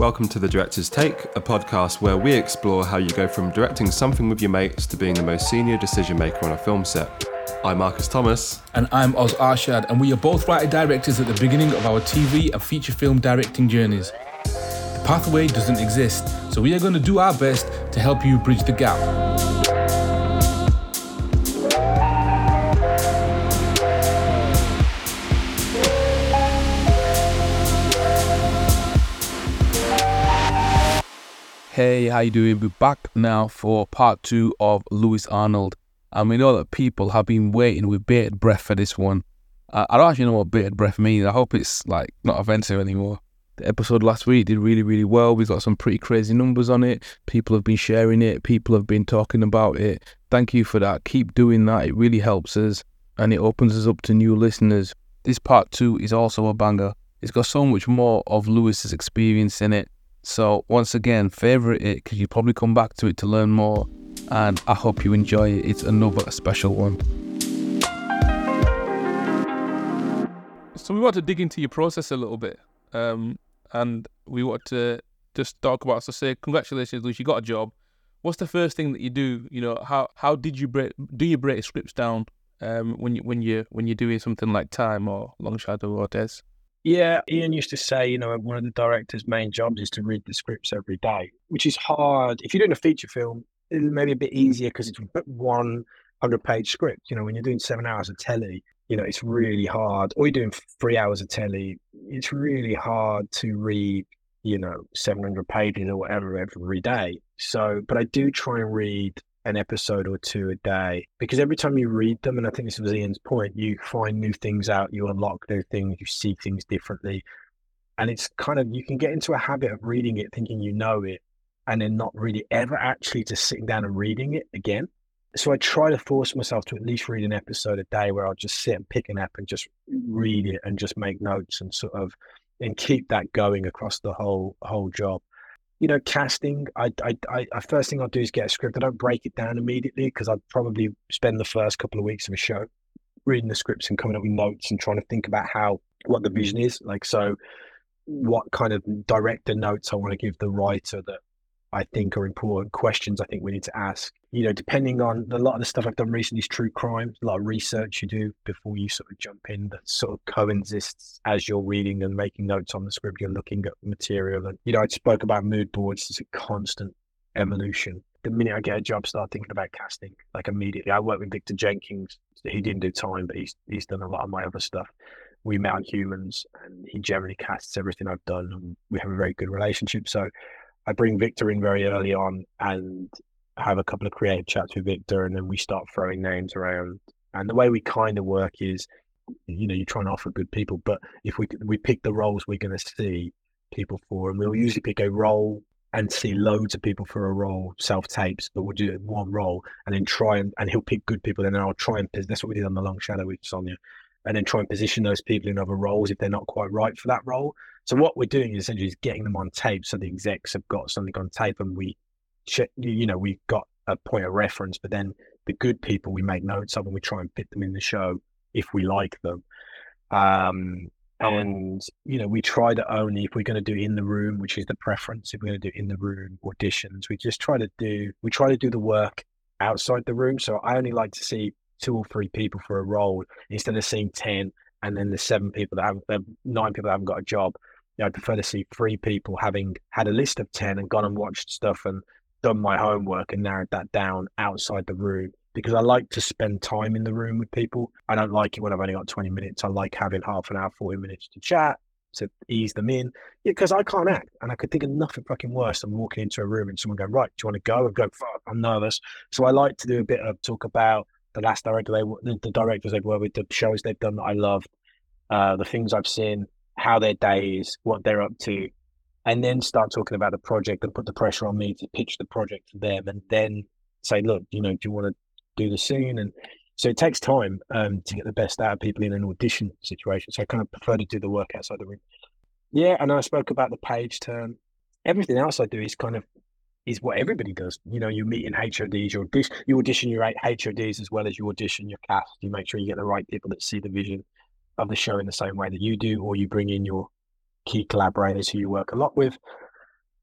Welcome to The Director's Take, a podcast where we explore how you go from directing something with your mates to being the most senior decision maker on a film set. I'm Marcus Thomas. And I'm Oz Arshad, and we are both writer directors at the beginning of our TV and feature film directing journeys. The pathway doesn't exist, so we are going to do our best to help you bridge the gap. Hey, how you doing? We're back now for part two of Lewis Arnold. And we know that people have been waiting with bated breath for this one. Uh, I don't actually know what bated breath means. I hope it's like not offensive anymore. The episode last week did really, really well. We got some pretty crazy numbers on it. People have been sharing it. People have been talking about it. Thank you for that. Keep doing that. It really helps us and it opens us up to new listeners. This part two is also a banger. It's got so much more of Lewis's experience in it so once again, favorite it because you probably come back to it to learn more. And I hope you enjoy it. It's another special one. So we want to dig into your process a little bit, um, and we want to just talk about. So say, congratulations, Lucy, you got a job. What's the first thing that you do? You know, how how did you break? Do you break scripts down um, when you when you when you're doing something like Time or Long Shadow or Des? Yeah, Ian used to say, you know, one of the director's main jobs is to read the scripts every day, which is hard. If you're doing a feature film, it's maybe a bit easier because it's one hundred page script. You know, when you're doing seven hours of telly, you know, it's really hard. Or you're doing three hours of telly, it's really hard to read, you know, 700 pages or whatever every day. So, but I do try and read an episode or two a day because every time you read them, and I think this was Ian's point, you find new things out, you unlock new things, you see things differently. And it's kind of, you can get into a habit of reading it thinking you know it and then not really ever actually just sitting down and reading it again. So I try to force myself to at least read an episode a day where I'll just sit and pick an app and just read it and just make notes and sort of and keep that going across the whole whole job you know, casting, I, I, I, I, first thing I'll do is get a script. I don't break it down immediately because I'd probably spend the first couple of weeks of a show reading the scripts and coming up with notes and trying to think about how what the vision mm. is. Like, so what kind of director notes I want to give the writer that I think are important questions I think we need to ask. You know, depending on a lot of the stuff I've done recently is true crime, a lot of research you do before you sort of jump in that sort of coexists as you're reading and making notes on the script, you're looking at material. And, you know, I spoke about mood boards, it's a constant evolution. The minute I get a job, start thinking about casting, like immediately. I work with Victor Jenkins. He didn't do time, but he's he's done a lot of my other stuff. We met on humans and he generally casts everything I've done and we have a very good relationship. So I bring Victor in very early on and have a couple of creative chats with Victor, and then we start throwing names around. And the way we kind of work is, you know, you're trying to offer good people, but if we we pick the roles we're going to see people for, and we'll usually pick a role and see loads of people for a role, self tapes, but we'll do one role and then try and and he'll pick good people, and then I'll try and that's what we did on the Long Shadow with Sonia, and then try and position those people in other roles if they're not quite right for that role. So what we're doing is essentially is getting them on tape, so the execs have got something on tape, and we, check, you know, we've got a point of reference. But then the good people we make notes of, and we try and fit them in the show if we like them. Um, and you know, we try to only if we're going to do in the room, which is the preference. If we're going to do in the room auditions, we just try to do we try to do the work outside the room. So I only like to see two or three people for a role instead of seeing ten and then the seven people that have um, nine people that haven't got a job know, I'd prefer to see three people having had a list of 10 and gone and watched stuff and done my homework and narrowed that down outside the room because I like to spend time in the room with people. I don't like it when I've only got 20 minutes. I like having half an hour, 40 minutes to chat, to ease them in. because I can't act. And I could think of nothing fucking worse than walking into a room and someone going, right, do you want to go? And go, fuck, I'm nervous. So I like to do a bit of talk about the last director they, the, the directors they've worked with, the shows they've done that I loved, uh, the things I've seen, how their day is, what they're up to, and then start talking about the project and put the pressure on me to pitch the project to them, and then say, look, you know, do you want to do the scene? And so it takes time um, to get the best out of people in an audition situation. So I kind of prefer to do the work outside the room. Yeah, and I spoke about the page turn. Everything else I do is kind of is what everybody does. You know, you meet in HODs, you audition, you audition your HODs as well as you audition your cast. You make sure you get the right people that see the vision of the show in the same way that you do, or you bring in your key collaborators who you work a lot with.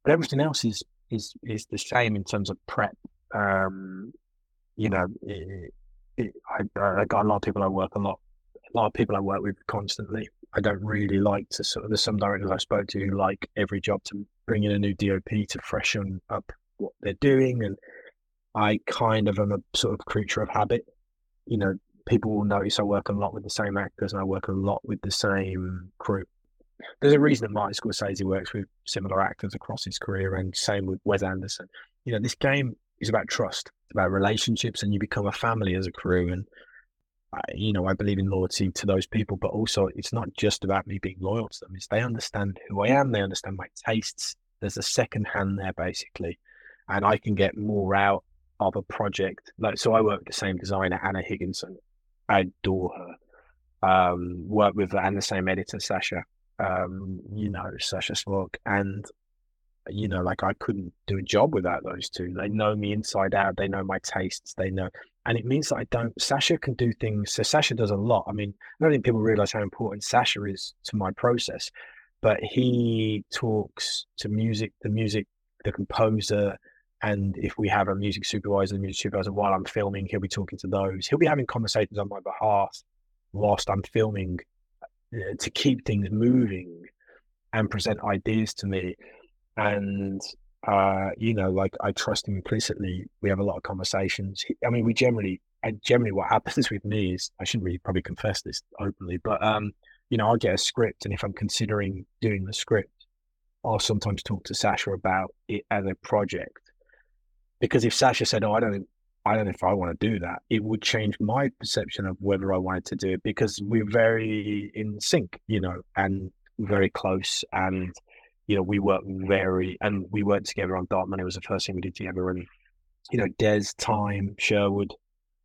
but everything else is is is the same in terms of prep. Um, you know, it, it, I, I got a lot of people I work a lot, a lot of people I work with constantly. I don't really like to sort of. There's some directors I spoke to who like every job to bring in a new DOP to freshen up what they're doing, and I kind of am a sort of creature of habit. You know, people will notice I work a lot with the same actors and I work a lot with the same crew. There's a reason that Martin Scorsese works with similar actors across his career, and same with Wes Anderson. You know, this game is about trust, it's about relationships, and you become a family as a crew. And you know, I believe in loyalty to those people, but also it's not just about me being loyal to them. It's they understand who I am, they understand my tastes. There's a second hand there, basically, and I can get more out of a project. Like, so I work with the same designer, Anna Higginson. I adore her. Um, work with and the same editor, Sasha. Um, you know, Sasha Smock. And, you know, like I couldn't do a job without those two. They know me inside out. They know my tastes. They know, and it means that I don't, Sasha can do things. So Sasha does a lot. I mean, I don't think people realize how important Sasha is to my process, but he talks to music, the music, the composer, and if we have a music supervisor, the music supervisor while I'm filming, he'll be talking to those. He'll be having conversations on my behalf whilst I'm filming uh, to keep things moving and present ideas to me. And uh, you know, like I trust him implicitly. We have a lot of conversations. I mean, we generally, and generally, what happens with me is I shouldn't really probably confess this openly, but um, you know, I'll get a script, and if I'm considering doing the script, I'll sometimes talk to Sasha about it as a project because if Sasha said, "Oh, I don't, I don't know if I want to do that," it would change my perception of whether I wanted to do it because we're very in sync, you know, and very close, and you know, we work very, and we worked together on Dark Money. Was the first thing we did together, and you know, Des, Time, Sherwood,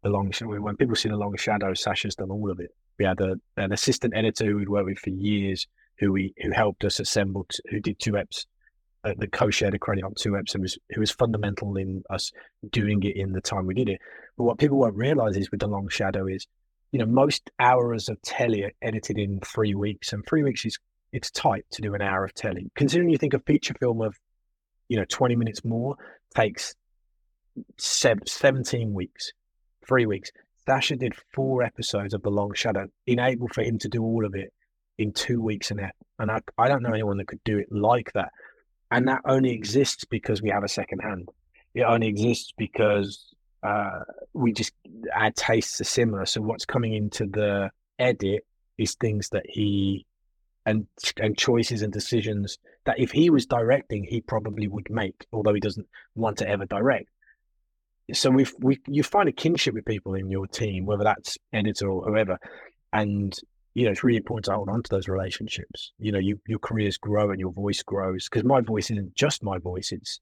the long when people see the long shadow, Sasha's done all of it. We had a, an assistant editor who we'd worked with for years, who we who helped us assemble, who did two eps uh, that co-shared a credit on two episodes who was fundamental in us doing it in the time we did it. But what people won't realize is with the long shadow is, you know, most hours of telly are edited in three weeks, and three weeks is it's tight to do an hour of telly. Considering you think a feature film of, you know, twenty minutes more takes seven, 17 weeks, three weeks. Sasha did four episodes of The Long Shadow, enable for him to do all of it in two weeks and half. and I, I don't know anyone that could do it like that and that only exists because we have a second hand. It only exists because uh, we just our tastes are similar. So what's coming into the edit is things that he and and choices and decisions that if he was directing, he probably would make, although he doesn't want to ever direct. So we we you find a kinship with people in your team, whether that's editor or whoever, and you know, it's really important to hold on to those relationships. You know, you, your careers grow and your voice grows because my voice isn't just my voice. It's,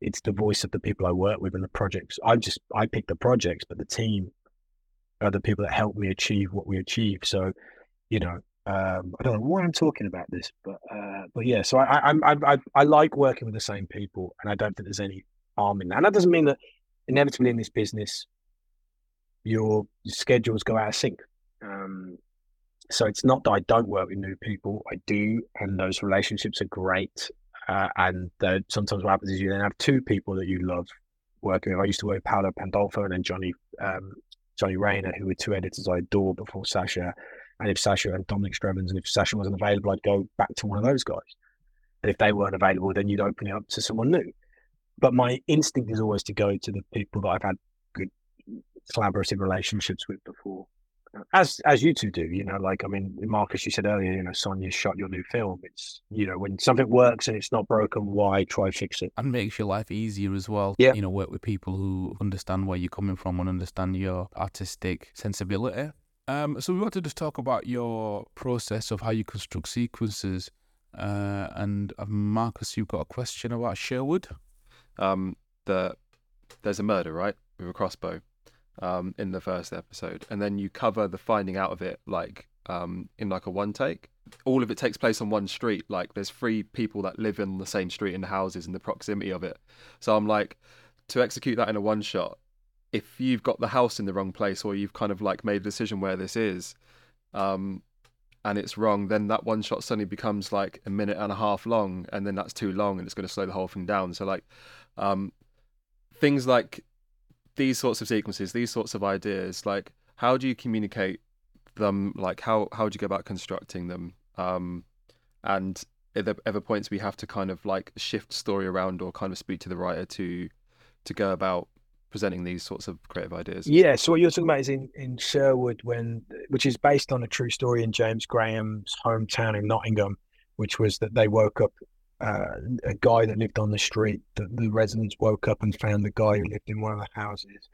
it's the voice of the people I work with and the projects. I just, I pick the projects, but the team are the people that help me achieve what we achieve. So, you know, um, I don't know why I'm talking about this, but, uh, but yeah, so I, I, I, I, I like working with the same people and I don't think there's any harm in that. And that doesn't mean that inevitably in this business, your schedules go out of sync. Um, so it's not that I don't work with new people. I do, and those relationships are great. Uh, and sometimes what happens is you then have two people that you love working with. I used to work with Paolo Pandolfo and then Johnny um, Johnny Rayner, who were two editors I adore before Sasha. And if Sasha and Dominic Strevens, and if Sasha wasn't available, I'd go back to one of those guys. And if they weren't available, then you'd open it up to someone new. But my instinct is always to go to the people that I've had good collaborative relationships with before as as you two do, you know, like I mean, Marcus, you said earlier, you know, Sonia shot your new film. It's you know, when something works and it's not broken, why try fix it? And makes your life easier as well. Yeah, you know, work with people who understand where you're coming from and understand your artistic sensibility. Um, so we wanted to talk about your process of how you construct sequences. Uh, and uh, Marcus, you've got a question about Sherwood. Um, the there's a murder, right, with a crossbow um, in the first episode, and then you cover the finding out of it like um, in like a one take. All of it takes place on one street. Like there's three people that live in the same street in the houses in the proximity of it. So I'm like, to execute that in a one shot, if you've got the house in the wrong place or you've kind of like made a decision where this is, um, and it's wrong, then that one shot suddenly becomes like a minute and a half long, and then that's too long, and it's going to slow the whole thing down. So like, um, things like these sorts of sequences, these sorts of ideas, like how do you communicate them? Like how how do you go about constructing them? Um, and are there ever points we have to kind of like shift story around or kind of speak to the writer to to go about presenting these sorts of creative ideas? Yeah. So what you're talking about is in, in Sherwood, when which is based on a true story in James Graham's hometown in Nottingham, which was that they woke up uh, a guy that lived on the street. The, the residents woke up and found the guy who lived in one of the houses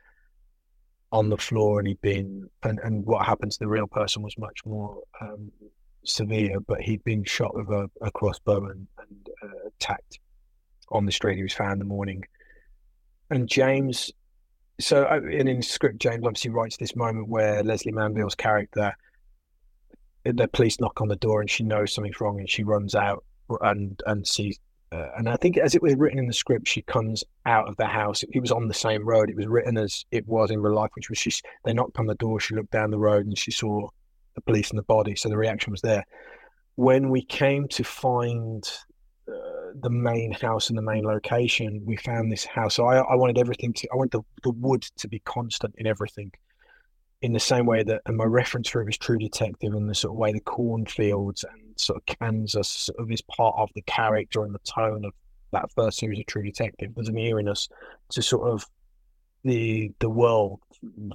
on the floor, and he'd been and, and what happened to the real person was much more um, severe, but he'd been shot with a, a crossbow and, and uh, attacked on the street. He was found in the morning. And James, so uh, in script, James obviously writes this moment where Lesley Manville's character, the police knock on the door and she knows something's wrong and she runs out and and sees. Uh, and I think as it was written in the script, she comes out of the house. It, was on the same road. It was written as it was in real life, which was she. They knocked on the door. She looked down the road and she saw the police and the body. So the reaction was there. When we came to find uh, the main house and the main location, we found this house. So I, I wanted everything to, I want the, the wood to be constant in everything. In the same way that, and my reference for it was True Detective, and the sort of way the cornfields and sort of Kansas sort of is part of the character and the tone of that first series of True Detective. There's an eeriness to sort of the the world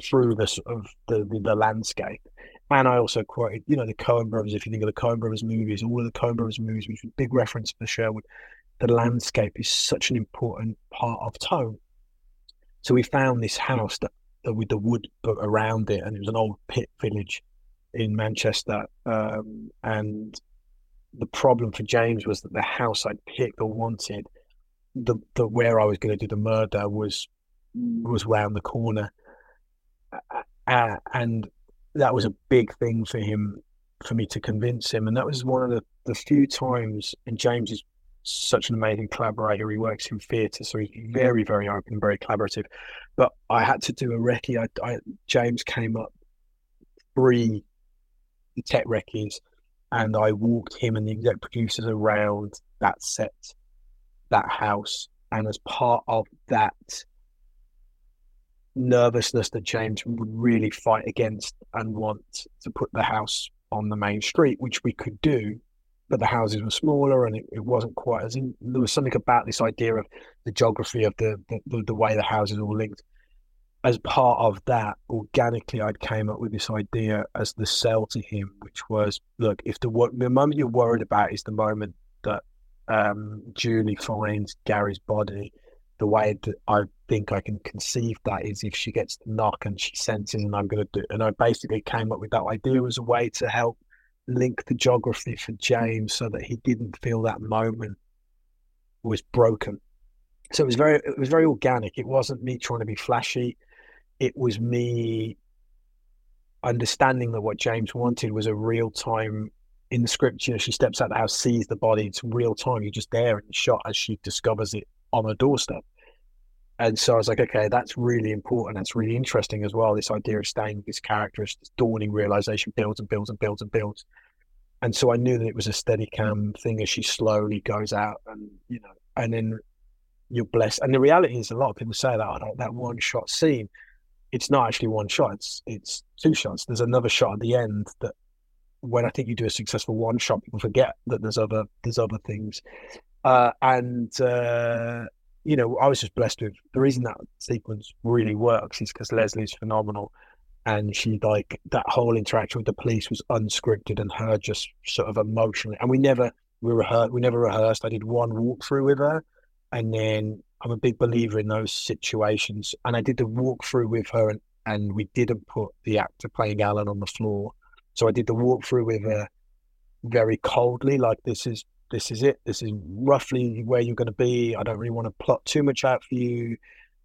through the sort of the, the, the landscape. And I also quoted, you know, the Coen brothers. If you think of the Coen brothers movies, all of the Coen brothers movies, which was a big reference for Sherwood, the landscape is such an important part of tone. So we found this house that, that with the wood around it, and it was an old pit village in Manchester. Um, and the problem for James was that the house I'd picked or wanted, the the where I was going to do the murder was was round the corner, uh, and that was a big thing for him for me to convince him. And that was one of the, the few times and james is such an amazing collaborator he works in theatre so he's very very open very collaborative. But i had to do a recce. I, I, james came up three tech recce's and i walked him and the exec producers around that set that house. And as part of that nervousness that James would really fight against and want to put the house on the main street, which we could do, but the houses were smaller and it, it wasn't quite as in, there was something about this idea of the geography of the, the, the way the houses all linked. As part of that, organically, I came up with this idea as the sell to him, which was, look, if the the moment you're worried about is the moment that um, Julie finds Gary's body, the way that I think I can conceive that is if she gets the knock and she senses and I'm going to do And I basically came up with that idea as a way to help link the geography for James so that he didn't feel that moment was broken. So it was very, it was very organic. It wasn't me trying to be flashy. It was me understanding that what James wanted was a real time in the script. You know, she steps out the house, sees the body. It's real time. You're just there in the shot as she discovers it on a doorstep. And so I was like, okay, that's really important. That's really interesting as well. This idea of staying with this character, this dawning realization builds and builds and builds and builds. And so I knew that it was a steady cam thing as she slowly goes out and, you know, and then you're blessed. And the reality is a lot of people say that, oh, that one shot scene, it's not actually one shot. It's, it's two shots. There's another shot at the end that when I think you do a successful one shot, people forget that there's other, there's other things. Uh, and uh, you know, I was just blessed with the reason that sequence really works is because Lesley's phenomenal, and she like that whole interaction with the police was unscripted and her just sort of emotionally. And we never we rehearsed. We never rehearsed. I did one walkthrough with her, and then I'm a big believer in those situations. And I did the walkthrough with her, and and we didn't put the actor playing Alun on the floor. So I did the walkthrough with her very coldly, like this is this is it. This is roughly where you're going to be. I don't really want to plot too much out for you.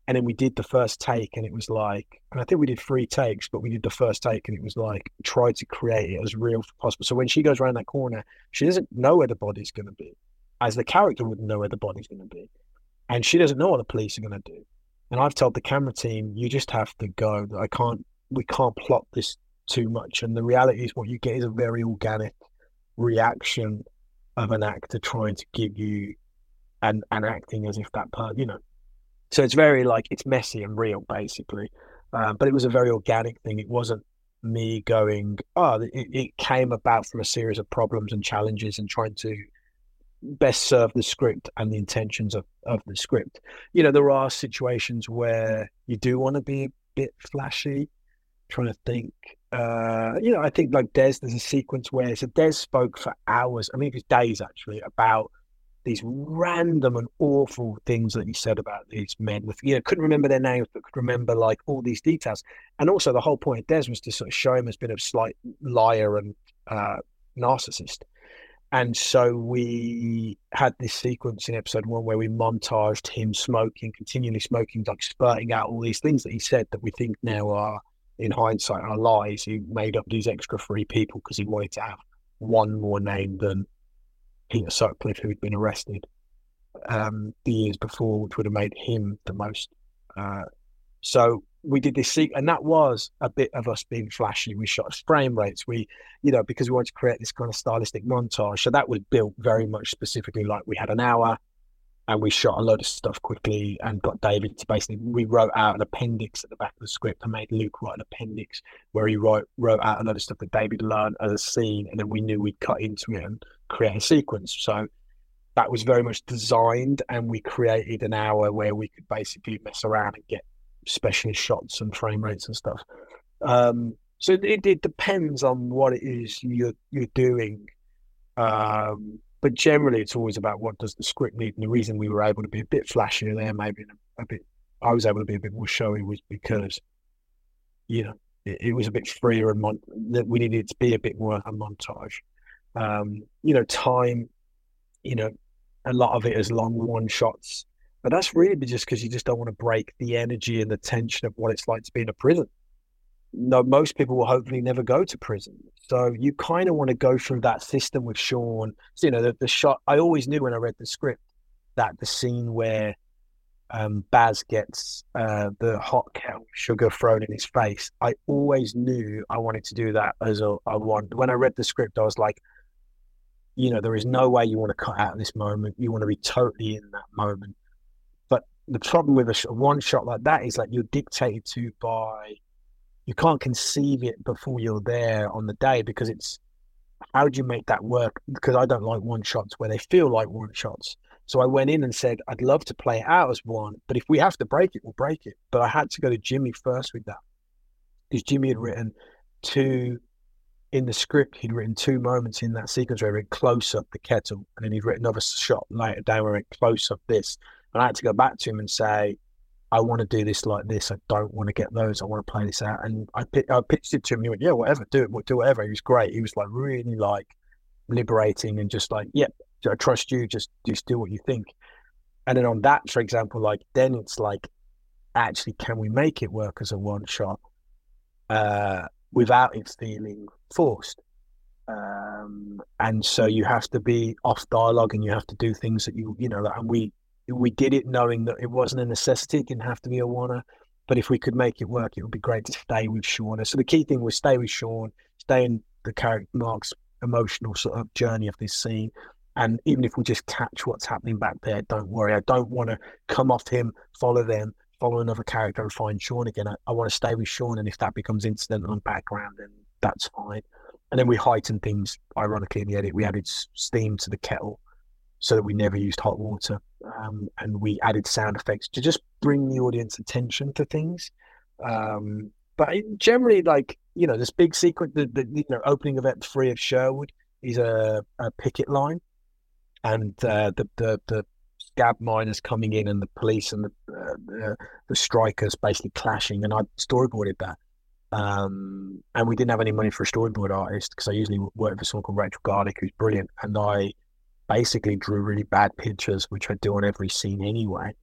And then we did the first take, and it was like, and I think we did three takes, but we did the first take, and it was like, try to create it as real as possible. So when she goes around that corner, she doesn't know where the body's going to be, as the character wouldn't know where the body's going to be. And she doesn't know what the police are going to do. And I've told the camera team, you just have to go. I can't, we can't plot this too much. And the reality is, what you get is a very organic reaction of an actor trying to give you and and acting as if that part, you know. So it's very like it's messy and real, basically. Uh, but it was a very organic thing. It wasn't me going, oh, it, it came about from a series of problems and challenges and trying to best serve the script and the intentions of, of the script. You know, there are situations where you do want to be a bit flashy, trying to think. Uh, you know, I think like Des, there's a sequence where so Des spoke for hours, I mean, it was days actually, about these random and awful things that he said about these men with you know couldn't remember their names but could remember like all these details. And also the whole point of des was to sort of show him as being a slight liar and uh, narcissist. And so we had this sequence in episode one where we montaged him smoking continually smoking like spurting out all these things that he said that we think now are in hindsight are lies he made up these extra three people because he wanted to have one more name than Peter Sutcliffe, who'd been arrested um, the years before, which would have made him the most. Uh, so we did this, seat, and that was a bit of us being flashy. We shot frame rates. We, you know, because we wanted to create this kind of stylistic montage. So that was built very much specifically like we had an hour and we shot a lot of stuff quickly and got David to basically we wrote out an appendix at the back of the script. I made Luke write an appendix where he wrote wrote out a load of stuff that David learned as a scene, and then we knew we'd cut into it and create a sequence. So that was very much designed, and we created an hour where we could basically mess around and get special shots and frame rates and stuff. Um, so it, it, depends on what it is you're you're doing. Um, but generally, it's always about what does the script need. And the reason we were able to be a bit flashier there, maybe a, bit, I was able to be a bit more showy, was because, you know, it, it was a bit freer and mon- that we needed to be a bit more a montage. Um, you know, time, you know, a lot of it is long one shots, but that's really just because you just don't want to break the energy and the tension of what it's like to be in a prison. No, most people will hopefully never go to prison. So you kind of want to go through that system with Sean. So, you know, the, the shot, I always knew when I read the script that the scene where um, Baz gets uh, the hot kettle sugar thrown in his face, I always knew I wanted to do that as a, a one. When I read the script, I was like, you know, there is no way you want to cut out this moment. You want to be totally in that moment. But the problem with a one shot like that is like you're dictated to by you can't conceive it before you're there on the day because it's how do you make that work? Because I don't like one shots where they feel like one shots. So I went in and said, I'd love to play it out as one, but if we have to break it, we'll break it. But I had to go to Jimmy first with that because Jimmy had written two in the script. He'd written two moments in that sequence where he'd close up the kettle, and then he'd written another shot later down where it close up this. And I had to go back to him and say, I want to do this like this. I don't want to get those. I want to play this out. And I, I pitched it to him. He went, yeah, whatever, do it, do whatever. He was great. He was like really like liberating and just like, yeah, I trust you. Just just do what you think. And then on that, for example, like then it's like, actually, can we make it work as a one shot uh, without it feeling forced? Um, and so you have to be off dialogue and you have to do things that you you know and we we did it knowing that it wasn't a necessity. It didn't have to be a oner. But if we could make it work, it would be great to stay with Shauna. So the key thing was stay with Sean, stay in the character Mark's emotional sort of journey of this scene. And even if we just catch what's happening back there, don't worry. I don't want to come off him, follow them, follow another character and find Sean again. I, I want to stay with Sean. And if that becomes incidental and background, then that's fine. And then we heightened things, ironically, in the edit. We added steam to the kettle so that we never used hot water. Um, and we added sound effects to just bring the audience attention to things. Um, but generally, like you know, this big sequence, the, the you know opening of Ep three of Sherwood is a, a picket line, and uh, the the the scab miners coming in and the police and the uh, the, the strikers basically clashing, and I storyboarded that. Um, and we didn't have any money for a storyboard artist because I usually work for someone called Rachel Garlick, who's brilliant, and I basically drew really bad pictures, which I do on every scene anyway.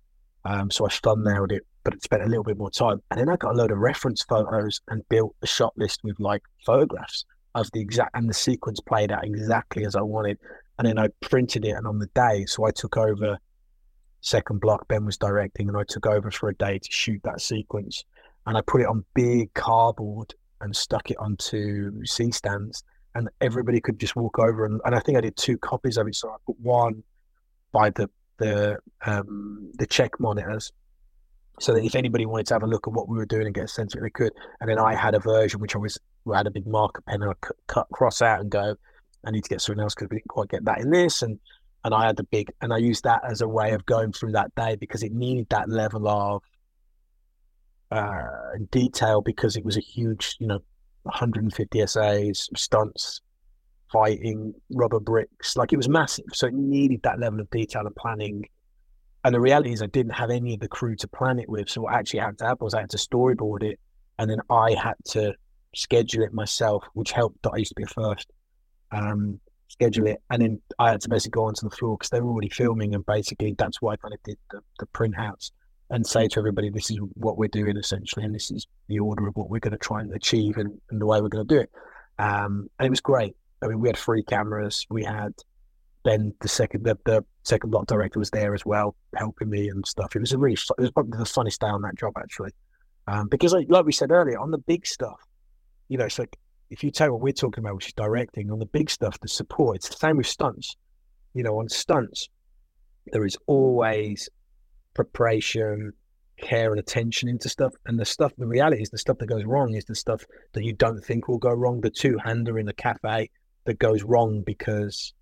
Um, so I thumbnailed it, but it spent a little bit more time. And then I got a load of reference photos and built a shot list with like photographs of the exact and the sequence played out exactly as I wanted. And then I printed it, and on the day, so I took over second block. Ben was directing, and I took over for a day to shoot that sequence. And I put it on big cardboard and stuck it onto C stands, and everybody could just walk over. And, and I think I did two copies of it. So I put one by the the um, the check monitors, so that if anybody wanted to have a look at what we were doing and get a sense of it, they could. And then I had a version which I was I had a big marker pen and I cut, cross out and go. I need to get something else because we didn't quite get that in this, and and I had the big, and I used that as a way of going through that day because it needed that level of uh, detail because it was a huge, you know, 150 SAs, stunts, fighting, rubber bricks, like it was massive. So it needed that level of detail and planning. And the reality is, I didn't have any of the crew to plan it with. So what actually had to happen was I had to storyboard it, and then I had to schedule it myself, which helped that I used to be a first. Um, schedule it, and then I had to basically go onto the floor because they were already filming, and basically that's why I kind of did the, the printouts and say to everybody, this is what we're doing essentially, and this is the order of what we're going to try and achieve and, and the way we're going to do it. Um, and it was great. I mean, we had three cameras. We had Ben, the second, the, the second lot director was there as well, helping me and stuff. It was a really, it was probably the funniest day on that job actually, um, because like, like we said earlier, on the big stuff, you know, it's like if you take what we're talking about, which is directing, on the big stuff, the support, it's the same with stunts. You know, on stunts, there is always preparation, care, and attention into stuff. And the stuff, the reality is, the stuff that goes wrong is the stuff that you don't think will go wrong. The two hander in the cafe that goes wrong because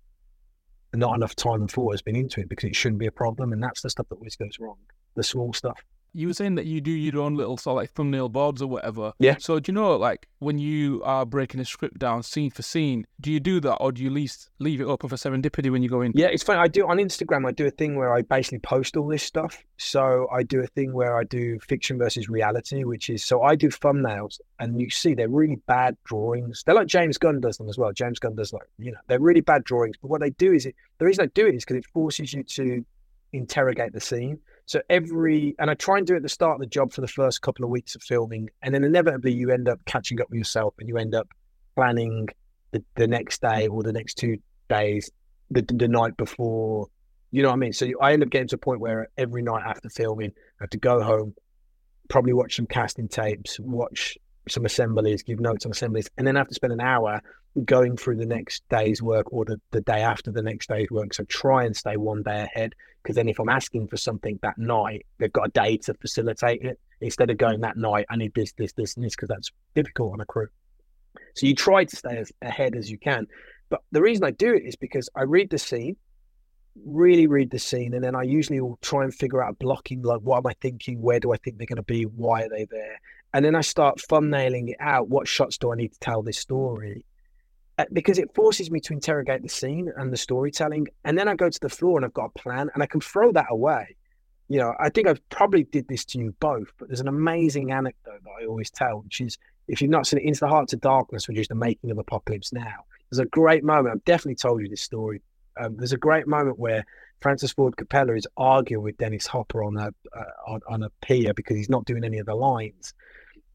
not enough time and thought has been into it because it shouldn't be a problem. And that's the stuff that always goes wrong. The small stuff you were saying that you do your own little sort of like thumbnail boards or whatever. Yeah. So do you know like when you are breaking a script down scene for scene, do you do that or do you at least leave it open for serendipity when you go in? Yeah, it's funny. I do on Instagram. I do a thing where I basically post all this stuff. So I do a thing where I do fiction versus reality, which is so I do thumbnails, and you see they're really bad drawings. They're like James Gunn does them as well. James Gunn does like you know they're really bad drawings, but what they do is it. The reason I do it is because it forces you to interrogate the scene. So every, and I try and do it at the start of the job for the first couple of weeks of filming, and then inevitably you end up catching up with yourself, and you end up planning the, the next day or the next two days, the the night before. You know what I mean? So I end up getting to a point where every night after filming, I have to go home, probably watch some casting tapes, watch some assemblies, give notes on assemblies, and then I have to spend an hour going through the next day's work or the, the day after the next day's work. So try and stay one day ahead because then if I'm asking for something that night, they've got a day to facilitate it instead of going that night. I need this, this, this, and this because that's difficult on a crew. So you try to stay as ahead as you can. But the reason I do it is because I read the scene, really read the scene, and then I usually will try and figure out blocking like what am I thinking, where do I think they're going to be, why are they there, and then I start thumbnailing it out. What shots do I need to tell this story? Uh, because it forces me to interrogate the scene and the storytelling. And then I go to the floor and I've got a plan and I can throw that away. You know, I think I probably did this to you both, but there's an amazing anecdote that I always tell, which is if you've not seen it, Into the Heart of Darkness, which is the making of Apocalypse Now, there's a great moment. I've definitely told you this story. Um, there's a great moment where Francis Ford Coppola is arguing with Dennis Hopper on a uh, on, on a pier because he's not doing any of the lines.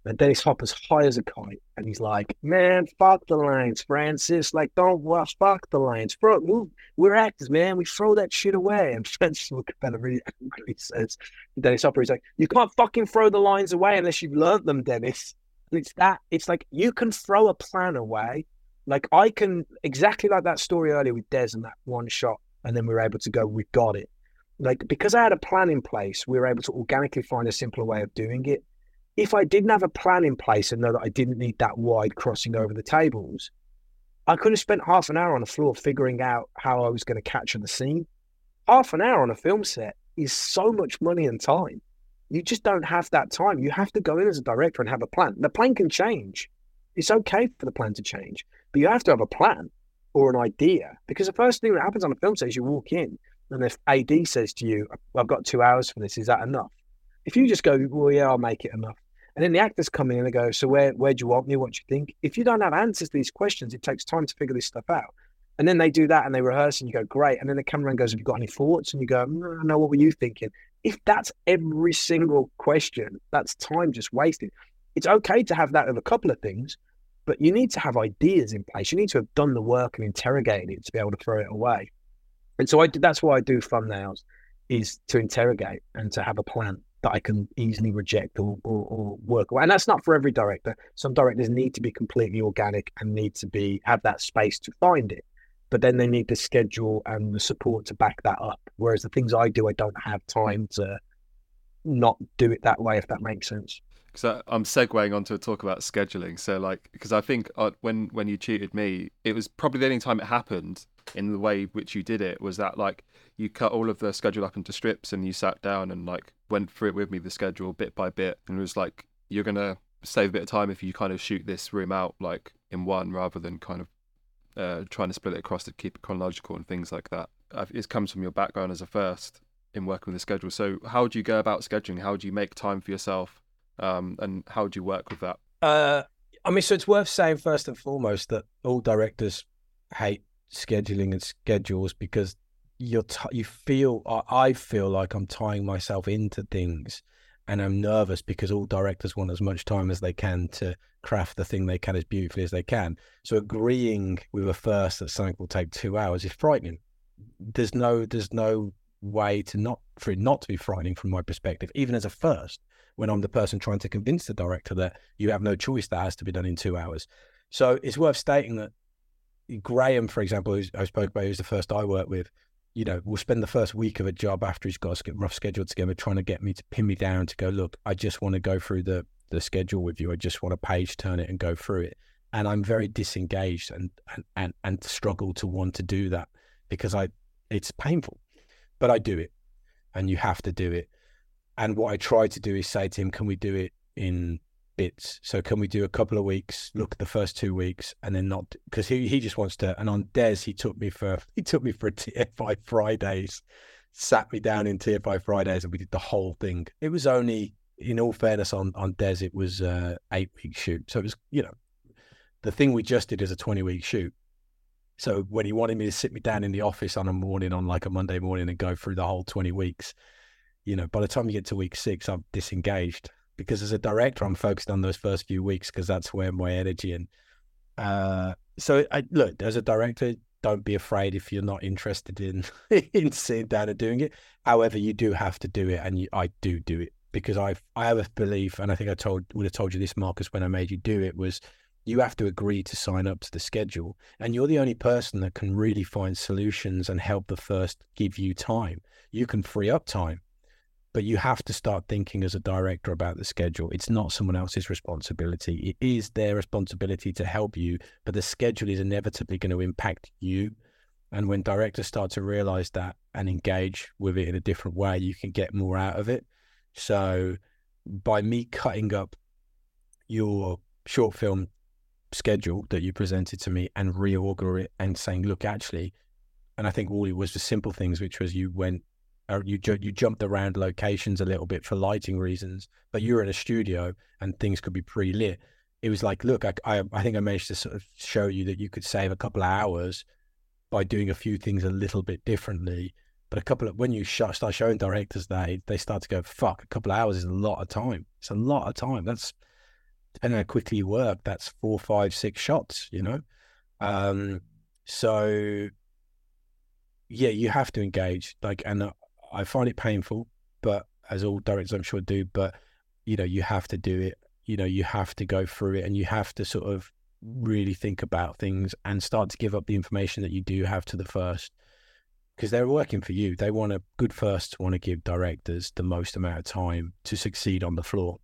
And Dennis Hopper's high as a kite, and he's like, "Man, fuck the lines, Francis. Like, don't well, fuck the lines. bro. we're actors, man. We throw that shit away." And Francis Ford really angrily says, "Dennis Hopper, he's like, you can't fucking throw the lines away unless you've learned them, Dennis." And it's that. It's like you can throw a plan away. Like I can exactly like that story earlier with Des and that one shot, and then we were able to go, "We got it." Like because I had a plan in place, we were able to organically find a simpler way of doing it if I didn't have a plan in place and know that I didn't need that wide crossing over the tables, I could have spent half an hour on the floor figuring out how I was going to capture the scene. Half an hour on a film set is so much money and time. You just don't have that time. You have to go in as a director and have a plan. The plan can change. It's okay for the plan to change, but you have to have a plan or an idea because the first thing that happens on a film set is you walk in and if AD says to you, I've got two hours for this, is that enough? If you just go, well, yeah, I'll make it enough. And then the actors come in and they go, So where where do you want me? What do you think? If you don't have answers to these questions, it takes time to figure this stuff out. And then they do that and they rehearse and you go, Great. And then the cameraman goes, Have you got any thoughts? And you go, mm, No, no, what were you thinking? If that's every single question, that's time just wasted. It's okay to have that of a couple of things, but you need to have ideas in place. You need to have done the work and interrogated it to be able to throw it away. And so I that's why I do thumbnails is to interrogate and to have a plan that I can easily reject or, or, or work away. And that's not for every director. Some directors need to be completely organic and need to be have that space to find it. But then they need the schedule and the support to back that up. Whereas the things I do, I don't have time to not do it that way, if that makes sense. Because I'm segueing onto a talk about scheduling. So, like, because I think uh, when when you cheated me, it was probably the only time it happened in the way which you did it was that like you cut all of the schedule up into strips and you sat down and like went through it with me the schedule bit by bit and it was like you're gonna save a bit of time if you kind of shoot this room out like in one rather than kind of uh, trying to split it across to keep it chronological and things like that. It comes from your background as a first in working with the schedule. So how do you go about scheduling? How do you make time for yourself? Um, and how do you work with that? Uh, I mean, so it's worth saying first and foremost that all directors hate scheduling and schedules because you're t- you feel I feel like I'm tying myself into things and I'm nervous because all directors want as much time as they can to craft the thing they can as beautifully as they can. So agreeing with a first that something will take two hours is frightening. There's no there's no way to not for it not to be frightening from my perspective, even as a first, when I'm the person trying to convince the director that you have no choice that has to be done in two hours. So it's worth stating that Graham, for example, who's, I spoke about, who's the first I worked with, you know, will spend the first week of a job after he's got a rough schedule together, trying to get me to pin me down to go, look, I just want to go through the the schedule with you. I just want to page turn it and go through it. And I'm very disengaged and and and, and struggle to want to do that because I it's painful, but I do it, and you have to do it. And what I try to do is say to him, can we do it in bits. So can we do a couple of weeks, look at the first two weeks, and then not because he he just wants to. And on Des, he took me for he took me for a TGI Fridays, sat me down in TGI Fridays, and we did the whole thing. It was only, in all fairness, on on Des, it was uh, eight week shoot. So it was you know, the thing we just did is a twenty week shoot. So when he wanted me to sit me down in the office on a morning, on like a Monday morning, and go through the whole twenty weeks, you know, by the time you get to week six, I'm disengaged because as a director, I'm focused on those first few weeks because that's where my energy and uh, so I look as a director. Don't be afraid if you're not interested in in sitting down and doing it. However, you do have to do it, and you, I do do it because I I have a belief, and I think I told would have told you this, Marcus, when I made you do it was you have to agree to sign up to the schedule, and you're the only person that can really find solutions and help the first give you time. You can free up time but you have to start thinking as a director about the schedule. It's not someone else's responsibility. It is their responsibility to help you, but the schedule is inevitably going to impact you. And when directors start to realize that and engage with it in a different way, you can get more out of it. So by me cutting up your short film schedule that you presented to me and reorder it and saying, look, actually, and I think all it was the simple things, which was you went you ju- you jumped around locations a little bit for lighting reasons, but you're in a studio and things could be pre-lit. It was like, look, I, I, I think I managed to sort of show you that you could save a couple of hours by doing a few things a little bit differently. But a couple of when you sh- start showing directors that they start to go, fuck, a couple of hours is a lot of time. It's a lot of time. That's depending how quickly you work, that's four, five, six shots, you know. Um, so yeah, you have to engage. Like, and uh, I find it painful, but as all directors I'm sure do, but you know, you have to do it. You know, you have to go through it and you have to sort of really think about things and start to give up the information that you do have to the first because they're working for you. They want a good first want to give directors the most amount of time to succeed on the floor.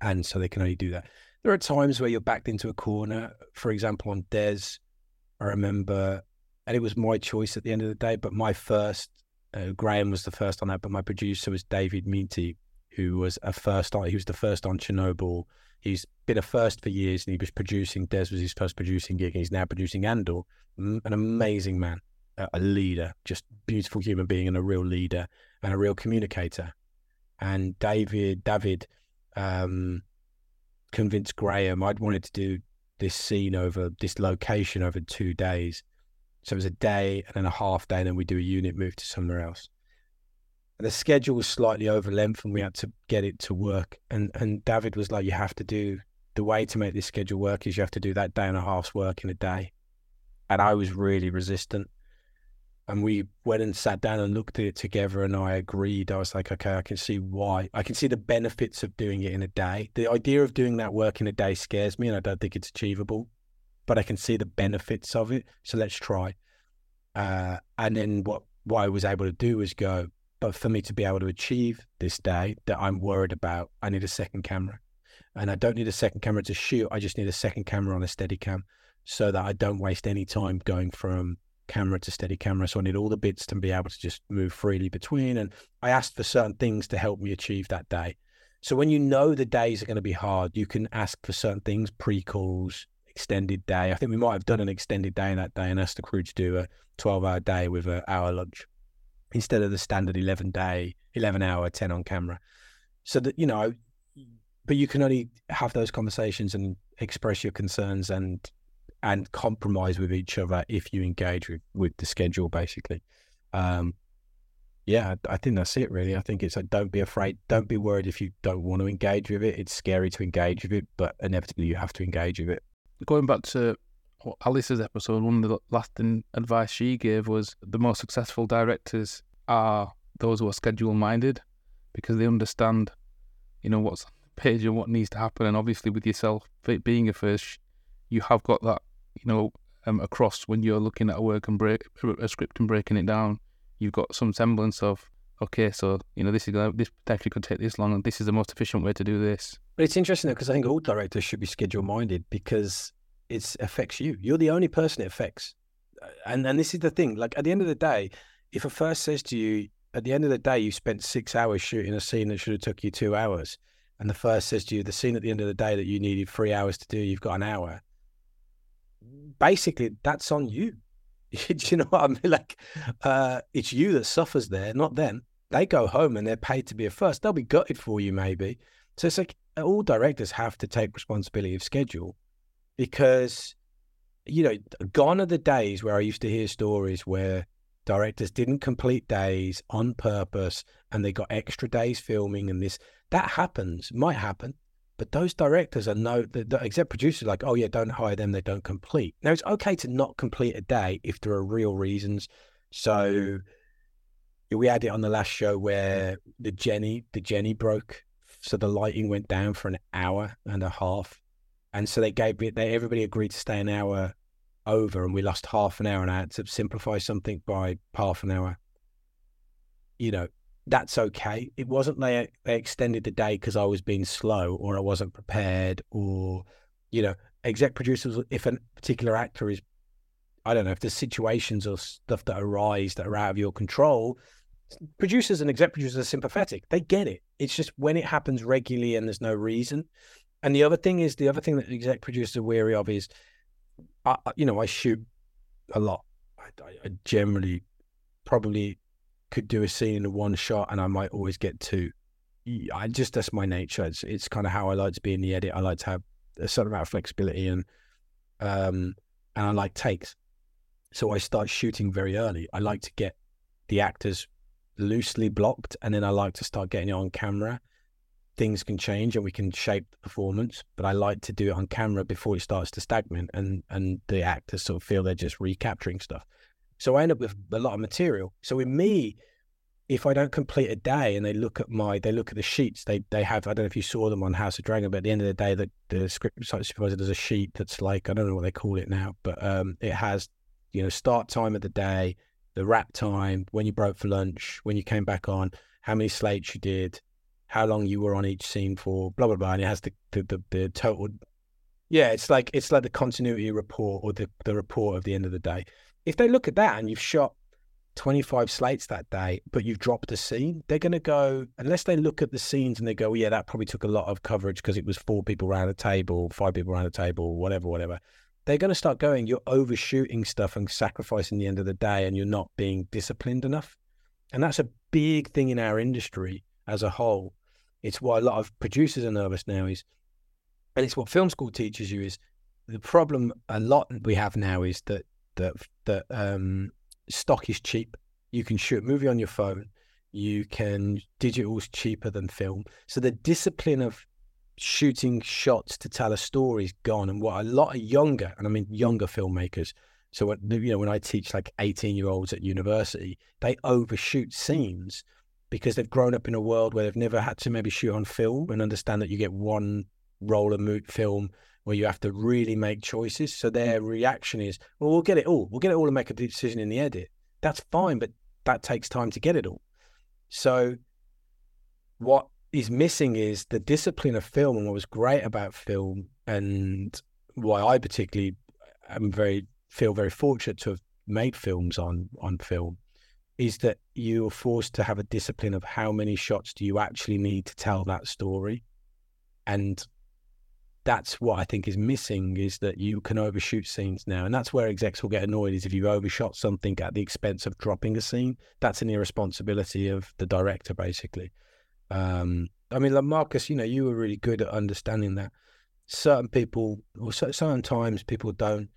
And so they can only do that. There are times where you're backed into a corner. For example, on Des, I remember, and it was my choice at the end of the day, but my first uh, Graham was the first on that, but my producer was David Meaty, who was a first on. He was the first on Chernobyl. He's been a first for years, and he was producing. Des was his first producing gig, and he's now producing Andor. An amazing man, a leader, just beautiful human being, and a real leader and a real communicator. And David, David, um, convinced Graham I'd wanted to do this scene over this location over two days so it was a day and then a half day, and then we do a unit move to somewhere else. And the schedule was slightly over length, and we had to get it to work. And and David was like, "You have to do the way to make this schedule work is you have to do that day and a half's work in a day." And I was really resistant. and we went and sat down and looked at it together and I agreed. I was like, okay, I can see why. I can see the benefits of doing it in a day. The idea of doing that work in a day scares me and I don't think it's achievable, but I can see the benefits of it. So let's try. Uh, and then what, what I was able to do was go, but for me to be able to achieve this day that I'm worried about, I need a second camera. And I don't need a second camera to shoot. I just need a second camera on a steady cam so that I don't waste any time going from camera to steady camera. So I need all the bits to be able to just move freely between. And I asked for certain things to help me achieve that day. So when you know the days are going to be hard, you can ask for certain things, pre-calls, extended day. I think we might have done an extended day in that day and asked the crew to do a 12 hour day with an hour lunch instead of the standard 11 day, 11 hour, 10 on camera. So that, you know, but you can only have those conversations and express your concerns and and compromise with each other if you engage with, with the schedule, basically. Um, yeah, I think that's it, really. I think it's like, don't be afraid, don't be worried if you don't want to engage with it. It's scary to engage with it, but inevitably you have to engage with it. Going back to Alice's episode, one of the lasting advice she gave was the most successful directors are those who are schedule minded because they understand, you know, what's on the page and what needs to happen. And obviously, with yourself being a first, you have got that you know, um, across when you're looking at a work and break a script and breaking it down, you've got some semblance of okay, so you know this is this potentially could take this long, and this is the most efficient way to do this. But it's interesting because I think all directors should be schedule minded because it affects you. You're the only person it affects, uh, and and this is the thing. Like at the end of the day, if a first says to you, at the end of the day, you spent six hours shooting a scene that should have took you two hours, and the first says to you, the scene at the end of the day that you needed three hours to do, you've got an hour basically that's on you. Do you know what I mean? Like, uh, it's you that suffers there, not them. They go home and they're paid to be a first. They'll be gutted for you, maybe. So it's like all directors have to take responsibility of schedule because, you know, gone are the days where I used to hear stories where directors didn't complete days on purpose and they got extra days filming and this. That happens, might happen. But those directors are no, the, the exec producers like, oh yeah, don't hire them. They don't complete. Now it's okay to not complete a day if there are real reasons. So we had it on the last show where the genny, the genny broke, so the lighting went down for an hour and a half, and so they gave it. They everybody agreed to stay an hour over, and we lost half an hour, and I had to simplify something by half an hour. You know, that's okay. It wasn't they they extended the day because I was being slow or I wasn't prepared or you know exec producers if a particular actor is I don't know if there's situations or stuff that arise that are out of your control. Producers and exec producers are sympathetic. They get it. It's just when it happens regularly and there's no reason. And the other thing is the other thing that exec producers are wary of is, I, you know, I shoot a lot. I, I generally probably could do a scene in one shot and I might always get two. I just that's my nature. It's it's kind of how I like to be in the edit. I like to have a certain amount of flexibility and um and I like takes. So I start shooting very early. I like to get the actors loosely blocked and then I like to start getting it on camera. Things can change and we can shape the performance, but I like to do it on camera before it starts to stagnate and and the actors sort of feel they're just recapturing stuff. So I end up with a lot of material. So with me, if I don't complete a day and they look at my, they look at the sheets, they they have, I don't know if you saw them on House of Dragon, but at the end of the day, the, the script site supervisor does a sheet that's like, I don't know what they call it now, but um, it has, you know, start time of the day, the wrap time, when you broke for lunch, when you came back on, how many slates you did, how long you were on each scene for, blah, blah, blah. And it has the, the, the, the total. Yeah, it's like, it's like the continuity report or the, the report of the end of the day if they look at that and you've shot 25 slates that day, but you've dropped a scene, they're going to go, unless they look at the scenes and they go, well, yeah, that probably took a lot of coverage because it was four people around the table, five people around the table, whatever, whatever. They're going to start going, you're overshooting stuff and sacrificing the end of the day and you're not being disciplined enough. And that's a big thing in our industry as a whole. It's why a lot of producers are nervous now is, and it's what film school teaches you is the problem a lot we have now is that that that um, stock is cheap. You can shoot a movie on your phone. You can digital's cheaper than film. So the discipline of shooting shots to tell a story is gone. And what a lot of younger, and I mean younger filmmakers, So when you know when I teach like eighteen year olds at university, they overshoot scenes because they've grown up in a world where they've never had to maybe shoot on film and understand that you get one roll of film where you have to really make choices. So mm. their reaction is, well, we'll get it all. We'll get it all and make a decision in the edit. That's mm. fine, but that takes time to get it all. So what is missing is the discipline of film and what was great about film and why I particularly am very feel very fortunate to have made films on on film is that you are forced to have a discipline of how many shots do you actually need to tell that story and that's what I think is missing is that you can overshoot scenes now. And that's where execs will get annoyed is if you overshot something at the expense of dropping a scene. That's an irresponsibility of the director, basically. Um, I mean, like Marcus, you know, you were really good at understanding that certain people, or certain times, people don't.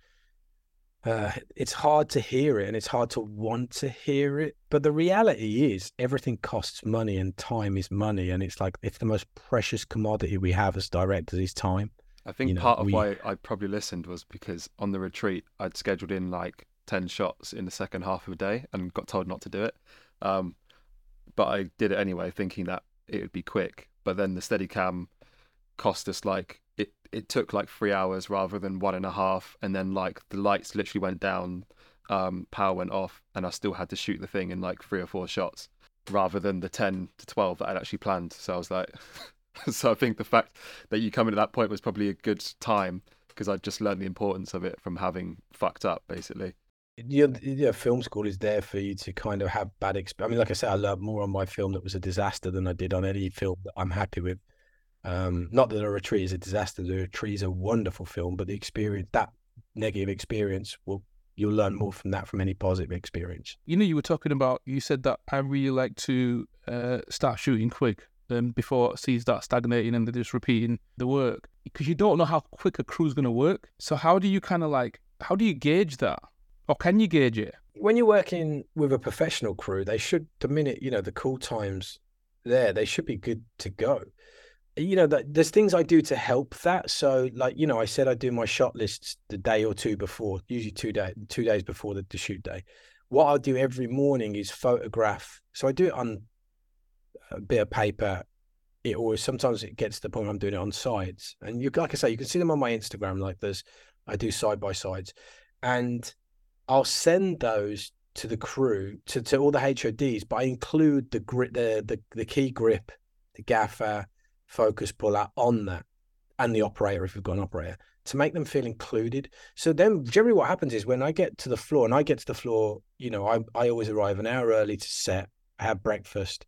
Uh, it's hard to hear it and it's hard to want to hear it. But the reality is, everything costs money and time is money. And it's like, it's the most precious commodity we have as directors is time. I think You know, part of we- why I probably listened was because on the retreat I'd scheduled in like ten shots in the second half of a day and got told not to do it. Um, but I did it anyway, thinking that it would be quick. But then the Steadicam cost us like it. It took like three hours rather than one and a half, and then like the lights literally went down, um, power went off, and I still had to shoot the thing in like three or four shots rather than the ten to twelve that I'd actually planned. So I was like, so I think the fact that you come in at that point was probably a good time because I just learned the importance of it from having fucked up, basically. your, your film school is there for you to kind of have bad experience. I mean, like I said, I learned more on my film that was a disaster than I did on any film that I'm happy with. Um, not that a retreat is a disaster. The retreat is a wonderful film, but the experience, that negative experience, will you'll learn more from that from any positive experience. You know, you were talking about. You said that I really like to uh, start shooting quick, um, before scenes start stagnating and they're just repeating the work because you don't know how quick a crew's going to work. So how do you kind of like? How do you gauge that, or can you gauge it? When you're working with a professional crew, they should the minute you know the call times there, they should be good to go. You know, that there's things I do to help that. So, like you know, I said I do my shot lists the day or two before, usually two day, two days before the, the shoot day. What I'll do every morning is photograph. So I do it on a bit of paper. It always sometimes it gets to the point I'm doing it on sides, and you like I say, you can see them on my Instagram. Like there's, I do side by sides, and I'll send those to the crew to, to all the HODs, but I include the grip, the, the the key grip, the gaffer, focus puller on that, and the operator if we've got an operator to make them feel included. So then generally what happens is when I get to the floor and I get to the floor, you know, I I always arrive an hour early to set, I have breakfast,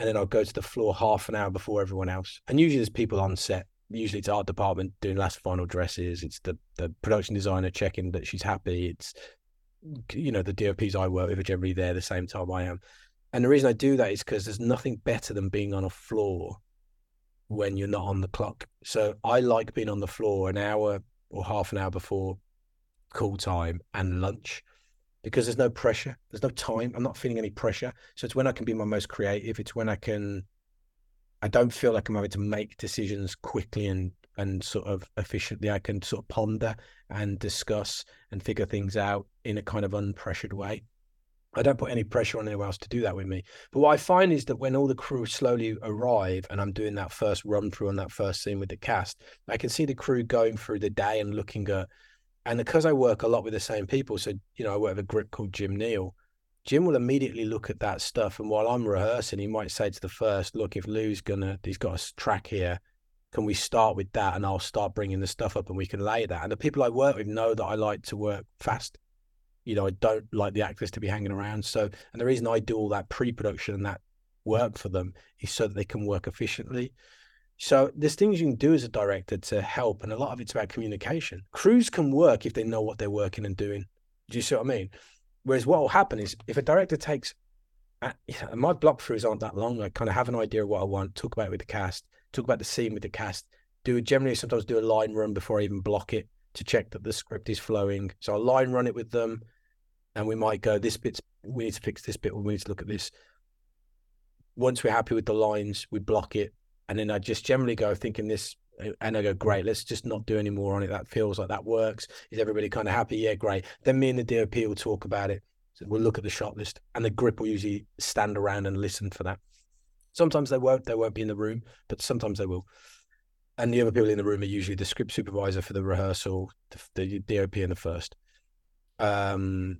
and then I'll go to the floor half an hour before everyone else. And usually there's people on set. Usually it's art department doing last final dresses. It's the the production designer checking that she's happy. It's you know the DOPs I work with are generally there the same time I am. And the reason I do that is because there's nothing better than being on a floor when you're not on the clock. So I like being on the floor an hour or half an hour before call time and lunch because there's no pressure. There's no time. I'm not feeling any pressure. So it's when I can be my most creative. It's when I can I don't feel like I'm having to make decisions quickly and and sort of efficiently. I can sort of ponder and discuss and figure things out in a kind of unpressured way. I don't put any pressure on anyone else to do that with me. But what I find is that when all the crew slowly arrive and I'm doing that first run through on that first scene with the cast, I can see the crew going through the day and looking at, and because I work a lot with the same people, so, you know, I work with a grip called Jim Neal. Jim will immediately look at that stuff. And while I'm rehearsing, he might say to the first, look, if Lou's gonna, he's got a track here, can we start with that? And I'll start bringing the stuff up and we can lay that. And the people I work with know that I like to work fast you know, I don't like the actors to be hanging around. So, and the reason I do all that pre-production and that work for them is so that they can work efficiently. So there's things you can do as a director to help, and a lot of it's about communication. Crews can work if they know what they're working and doing. Do you see what I mean? Whereas what will happen is if a director takes, uh, my block throughs aren't that long. I kind of have an idea of what I want, talk about it with the cast, talk about the scene with the cast. Do generally sometimes do a line run before I even block it to check that the script is flowing. So I'll line run it with them, and we might go, this bit's we need to fix this bit, or we need to look at this. Once we're happy with the lines, we block it, and then I just generally go thinking this and I go, great, let's just not do any more on it. That feels like that works. Is everybody kind of happy? Yeah, great. Then me and the DOP will talk about it. So we'll look at the shot list, and the grip will usually stand around and listen for that. Sometimes they won't. They won't be in the room, but sometimes they will. And the other people in the room are usually the script supervisor for the rehearsal, the, the DOP in the first. Um,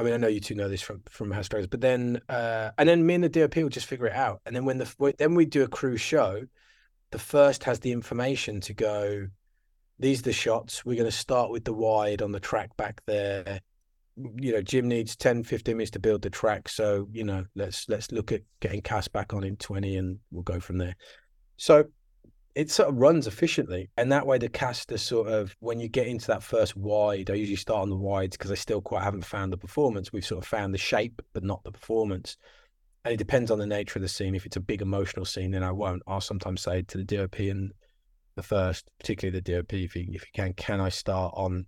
I mean, I know you two know this from from House Dragons, but then uh, and then me and the DOP will just figure it out. And then when the then we do a crew show, the first has the information to go. These are the shots. We're going to start with the wide on the track back there. You know, Jim needs 10, 15 minutes to build the track. So, you know, let's let's look at getting Cass back on in 20 and we'll go from there. So it sort of runs efficiently. And that way the cast is sort of when you get into that first wide, I usually start on the wides because I still quite haven't found the performance. We've sort of found the shape, but not the performance. And it depends on the nature of the scene. If it's a big emotional scene, then I won't. I'll sometimes say to the DOP and the first, particularly the DOP, if you if you can, can I start on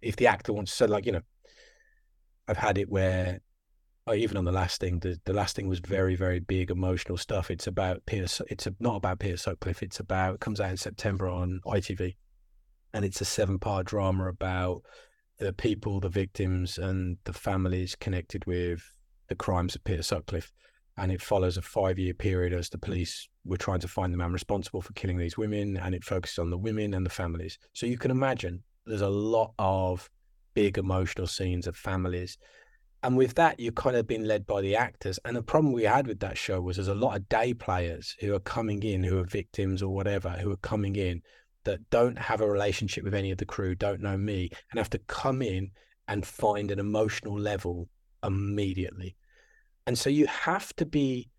if the actor wants to so like, you know, I've had it where even on the last thing, the, the last thing was very, very big emotional stuff. It's about Pierce. It's a, not about Peter Sutcliffe. It's about it comes out in September on ITV, and it's a seven-part drama about the people, the victims, and the families connected with the crimes of Peter Sutcliffe. And it follows a five-year period as the police were trying to find the man responsible for killing these women, and it focuses on the women and the families. So you can imagine there's a lot of big emotional scenes of families and with that, you're kind of being led by the actors. And the problem we had with that show was there's a lot of day players who are coming in, who are victims or whatever, who are coming in that don't have a relationship with any of the crew, don't know me, and have to come in and find an emotional level immediately. And so you have to be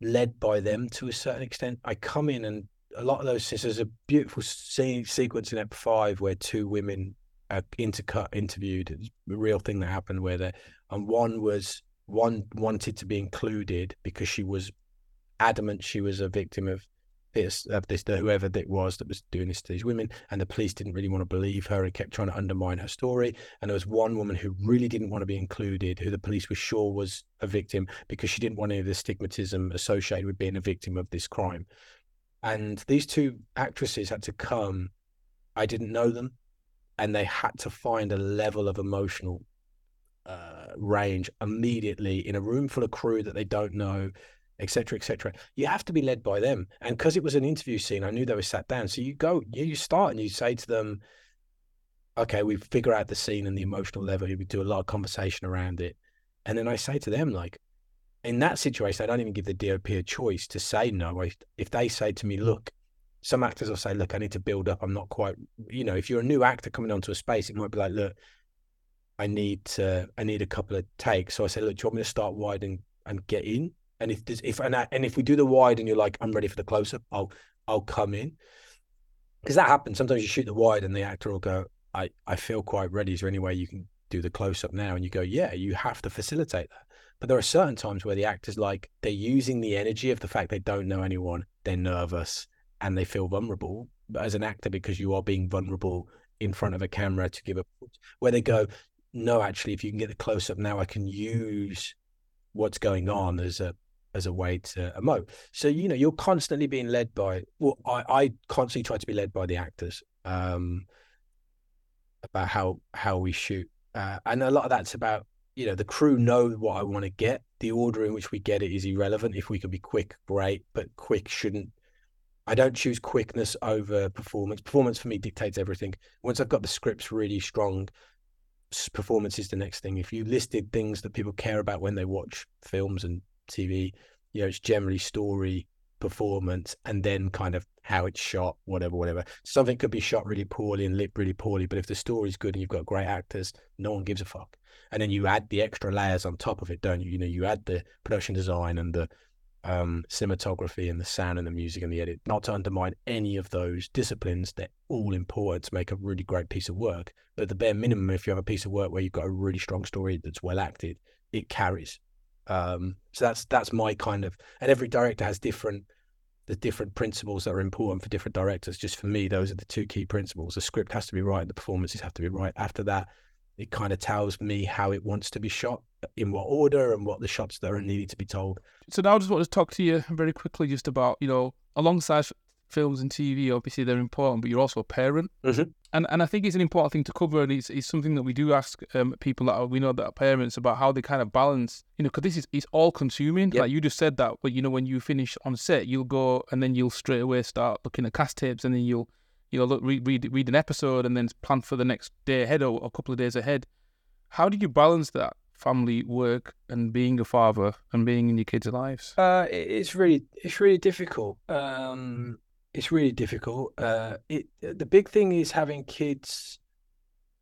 led by them to a certain extent. I come in and a lot of those, there's a beautiful scene, sequence in Ep 5 where two women are intercut interviewed. the real thing that happened where they and um, one was one wanted to be included because she was adamant she was a victim of this of this whoever it was that was doing this to these women and the police didn't really want to believe her and kept trying to undermine her story. And there was one woman who really didn't want to be included who the police were sure was a victim because she didn't want any of the stigmatism associated with being a victim of this crime. And these two actresses had to come. I didn't know them and they had to find a level of emotional uh, range immediately in a room full of crew that they don't know, etc., etc. You have to be led by them, and because it was an interview scene, I knew they were sat down. So you go, you start, and you say to them, "Okay, we figure out the scene and the emotional level. We do a lot of conversation around it, and then I say to them, like." In that situation, I don't even give the DOP a choice to say no. If they say to me, "Look," some actors will say, "Look, I need to build up. I'm not quite." You know, if you're a new actor coming onto a space, it might be like, "Look, I need to I need a couple of takes. So I said, look, do you want me to start wide and, and get in? And if there's if and, I, and if we do the wide and you're like, I'm ready for the close up, I'll I'll come in. Because that happens. Sometimes you shoot the wide and the actor will go, I, I feel quite ready. Is there any way you can do the close up now? And you go, Yeah, you have to facilitate that. But there are certain times where the actor's like they're using the energy of the fact they don't know anyone, they're nervous and they feel vulnerable. But as an actor, because you are being vulnerable in front of a camera to give a where they go, no, actually, if you can get the close up now, I can use what's going on as a as a way to emote. So you know, you're constantly being led by. Well, I, I constantly try to be led by the actors um, about how how we shoot, uh, and a lot of that's about you know the crew know what I want to get. The order in which we get it is irrelevant. If we can be quick, great, but quick shouldn't. I don't choose quickness over performance. Performance for me dictates everything. Once I've got the scripts really strong, performance is the next thing. If you listed things that people care about when they watch films and TV, you know, it's generally story, performance, and then kind of how it's shot, whatever, whatever. Something could be shot really poorly and lit really poorly, but if the story's good and you've got great actors, no one gives a fuck. And then you add the extra layers on top of it, don't you? You know, you add the production design and the um, cinematography and the sound and the music and the edit, not to undermine any of those disciplines. They're all important to make a really great piece of work. But the bare minimum, if you have a piece of work where you've got a really strong story that's well acted, it carries. Um, so that's that's my kind of, and every director has different the different principles that are important for different directors. Just for me, those are the two key principles. The script has to be right, the performances have to be right. After that, it kind of tells me how it wants to be shot, in what order, and what the shots that are needed to be told. So now I just want to talk to you very quickly just about, you know, alongside films and TV, obviously they're important, but you're also a parent. Mhm. And and I think it's an important thing to cover, and it's, it's something that we do ask um, people that are, we know that are parents about how they kind of balance, you know, because this is it's all consuming. Yep. Like you just said that, but you know, when you finish on set, you'll go and then you'll straight away start looking at cast tapes, and then you'll you'll look read read, read an episode, and then plan for the next day ahead or a couple of days ahead. How do you balance that family work and being a father and being in your kids' lives? Uh, it's really it's really difficult. Um, it's really difficult. Uh, it the big thing is having kids.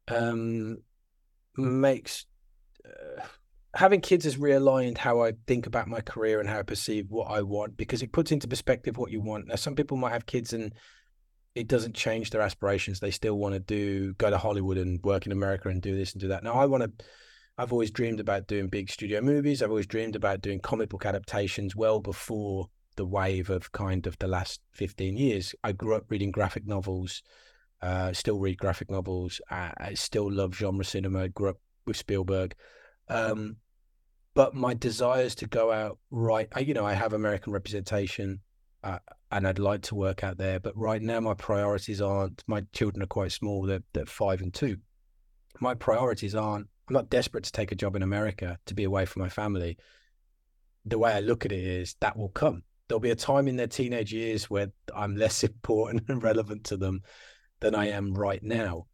Um, makes uh, having kids has realigned how I think about my career and how I perceive what I want because it puts into perspective what you want. Now, some people might have kids and it doesn't change their aspirations. They still want to do go to Hollywood and work in America and do this and do that. Now, I want to. I've always dreamed about doing big studio movies. I've always dreamed about doing comic book adaptations well before the wave of kind of the last 15 years. I grew up reading graphic novels, uh, still read graphic novels. I, I still love genre cinema. Grew up with Spielberg. Um, but my desires to go out right, you know, I have American representation uh, and I'd like to work out there. But right now, my priorities aren't, my children are quite small, they're, they're five and two. My priorities aren't, I'm not desperate to take a job in America to be away from my family. The way I look at it is that will come. There'll be a time in their teenage years where I'm less important and relevant to them than I am right now.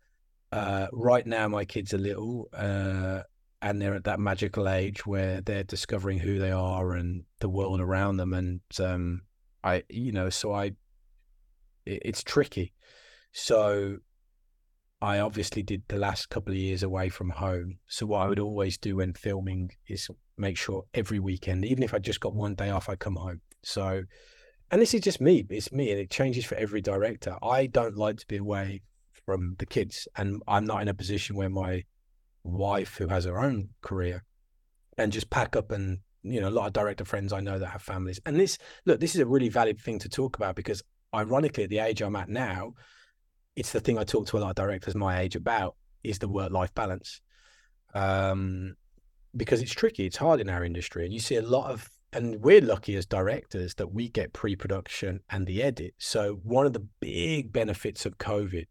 Uh, right now, my kids are little uh, and they're at that magical age where they're discovering who they are and the world around them. And um, I, you know, so I, it, it's tricky. So I obviously did the last couple of years away from home. So what I would always do when filming is make sure every weekend, even if I just got one day off, I come home. So, and this is just me. It's me, and it changes for every director. I don't like to be away from the kids, and I'm not in a position where my wife, who has her own career, and just pack up and you know a lot of director friends I know that have families. And this look, this is a really valid thing to talk about because ironically, at the age I'm at now, it's the thing I talk to a lot of directors my age about is the work life balance. Um, because it's tricky, it's hard in our industry, and you see a lot of, and we're lucky as directors that we get pre-production and the edit. So one of the big benefits of COVID,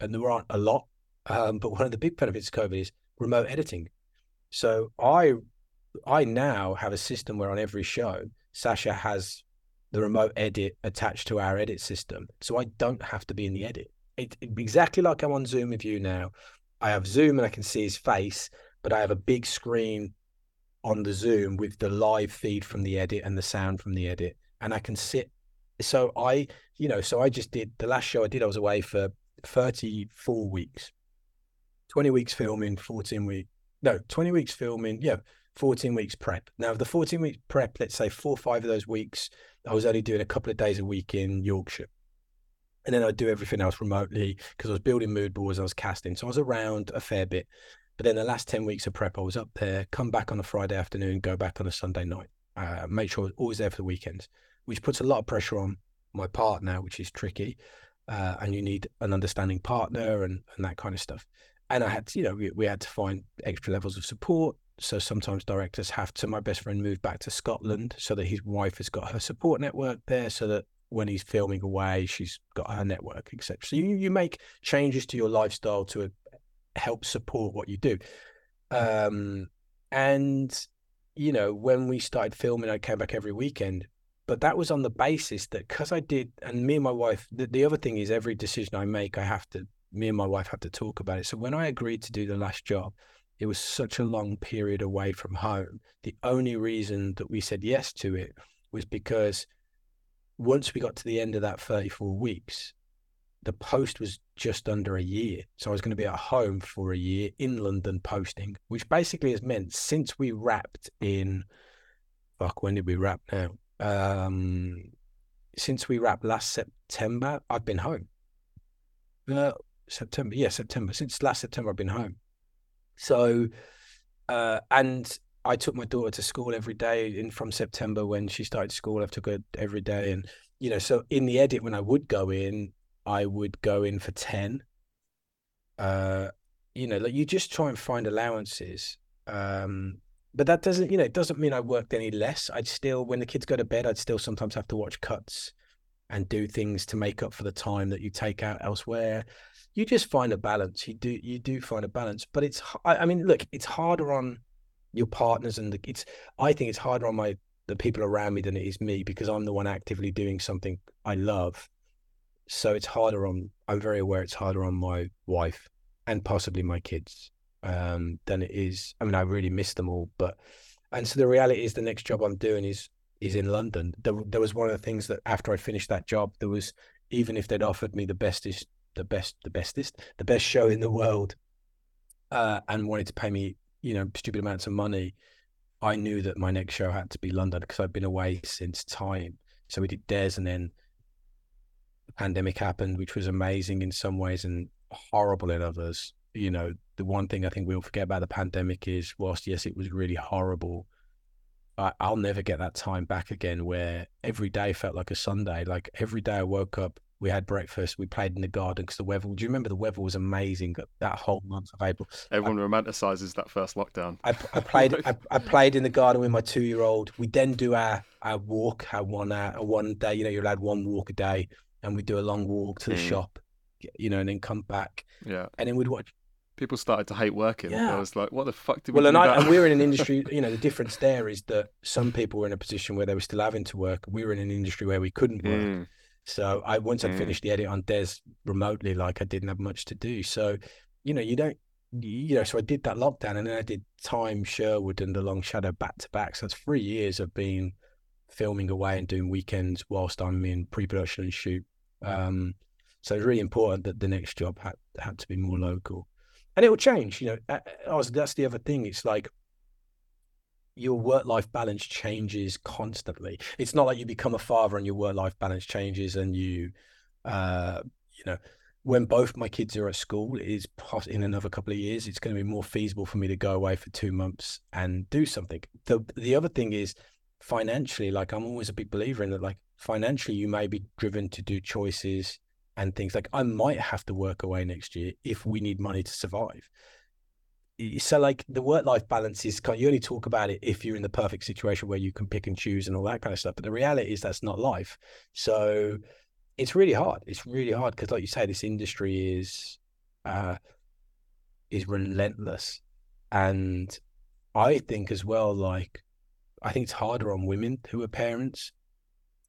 and there aren't a lot, um, but one of the big benefits of COVID is remote editing. So I, I now have a system where on every show, Sasha has the remote edit attached to our edit system, so I don't have to be in the edit. It, it- exactly like I'm on Zoom with you now. I have Zoom and I can see his face, but I have a big screen on the Zoom with the live feed from the edit and the sound from the edit, and I can sit. So I, you know, so I just did the last show I did. I was away for 34 weeks, 20 weeks filming, 14 week, no, 20 weeks filming, yeah, 14 weeks prep. Now the 14 weeks prep, let's say four or five of those weeks, I was only doing a couple of days a week in Yorkshire. And then I'd do everything else remotely because I was building mood boards, I was casting. So I was around a fair bit. But then the last 10 weeks of prep, I was up there, come back on a Friday afternoon, go back on a Sunday night, uh, make sure I was always there for the weekends, which puts a lot of pressure on my partner, which is tricky. Uh, and you need an understanding partner and, and that kind of stuff. And I had to, you know, we, we had to find extra levels of support. So sometimes directors have to. My best friend moved back to Scotland so that his wife has got her support network there so that when he's filming away, she's got her network, etc. So you, you make changes to your lifestyle to uh, help support what you do. Um, and you know, when we started filming, I came back every weekend. But that was on the basis that because I did, and me and my wife, the, the other thing is every decision I make, I have to, me and my wife have to talk about it. So when I agreed to do the last job, it was such a long period away from home. The only reason that we said yes to it was because once we got to the end of that 34 weeks, the post was just under a year. So I was going to be at home for a year in London posting, which basically has meant since we wrapped in, fuck, when did we wrap now? Um, since we wrapped last September, I've been home. Uh, September, yeah, September. Since last September, I've been home. So, uh, and I took my daughter to school every day in from September when she started school. I took her every day, and you know, so in the edit when I would go in, I would go in for ten. Uh, you know, like you just try and find allowances. Um, but that doesn't, you know, it doesn't mean I worked any less. I'd still, when the kids go to bed, I'd still sometimes have to watch cuts and do things to make up for the time that you take out elsewhere. You just find a balance. You do you do find a balance, but it's I, I mean, look, it's harder on your partners and the, it's I think it's harder on my the people around me than it is me because I'm the one actively doing something I love. So it's harder on I'm very aware it's harder on my wife and possibly my kids um, than it is. I mean, I really miss them all, but and so the reality is the next job I'm doing is is in London. There, there was one of the things that after I finished that job, there was even if they'd offered me the bestest, the best, the bestest, the best show in the world, uh, and wanted to pay me, you know, stupid amounts of money, I knew that my next show had to be London because I'd been away since time. So we did Des, and then the pandemic happened, which was amazing in some ways and horrible in others. You know, the one thing I think we'll forget about the pandemic is, whilst yes, it was really horrible, I, I'll never get that time back again where every day felt like a Sunday. Like every day I woke up, we had breakfast, we played in the garden because the weather. Do you remember the weather was amazing that whole month of April? Everyone I, romanticizes that first lockdown. I, I played. I, I, played in the garden with my two-year-old. We then do our our walk, our one hour, one day. You know, you're allowed one walk a day, and we do a long walk to the mm. shop. You know, and then come back. Yeah. And then we'd watch people started to hate working. Yeah. I was like, what the fuck did we well, and, I, and we're in an industry, you know, the difference there is that some people were in a position where they were still having to work. We were in an industry where we couldn't work. Mm. So I once mm. I finished the edit on Des remotely, like I didn't have much to do. So, you know, you don't you know, so I did that lockdown and then I did Time, Sherwood and The Long Shadow back to back. So it's three years of being filming away and doing weekends whilst I'm in pre production and shoot. Um, so it's really important that the next job had had to be more local and it will change. You know, uh, uh, that's the other thing. It's like your work life balance changes constantly. It's not like you become a father and your work life balance changes and you, uh, you know, when both my kids are at school, is in another couple of years, it's going to be more feasible for me to go away for two months and do something. The the other thing is financially, like I'm always a big believer in that. Like financially, you may be driven to do choices and things like I might have to work away next year if we need money to survive. So like the work life balance is kind. you only talk about it if you're in the perfect situation where you can pick and choose and all that kind of stuff. But the reality is that's not life. So it's really hard. It's really hard because like you say, this industry is uh is relentless. And I think as well, like I think it's harder on women who are parents.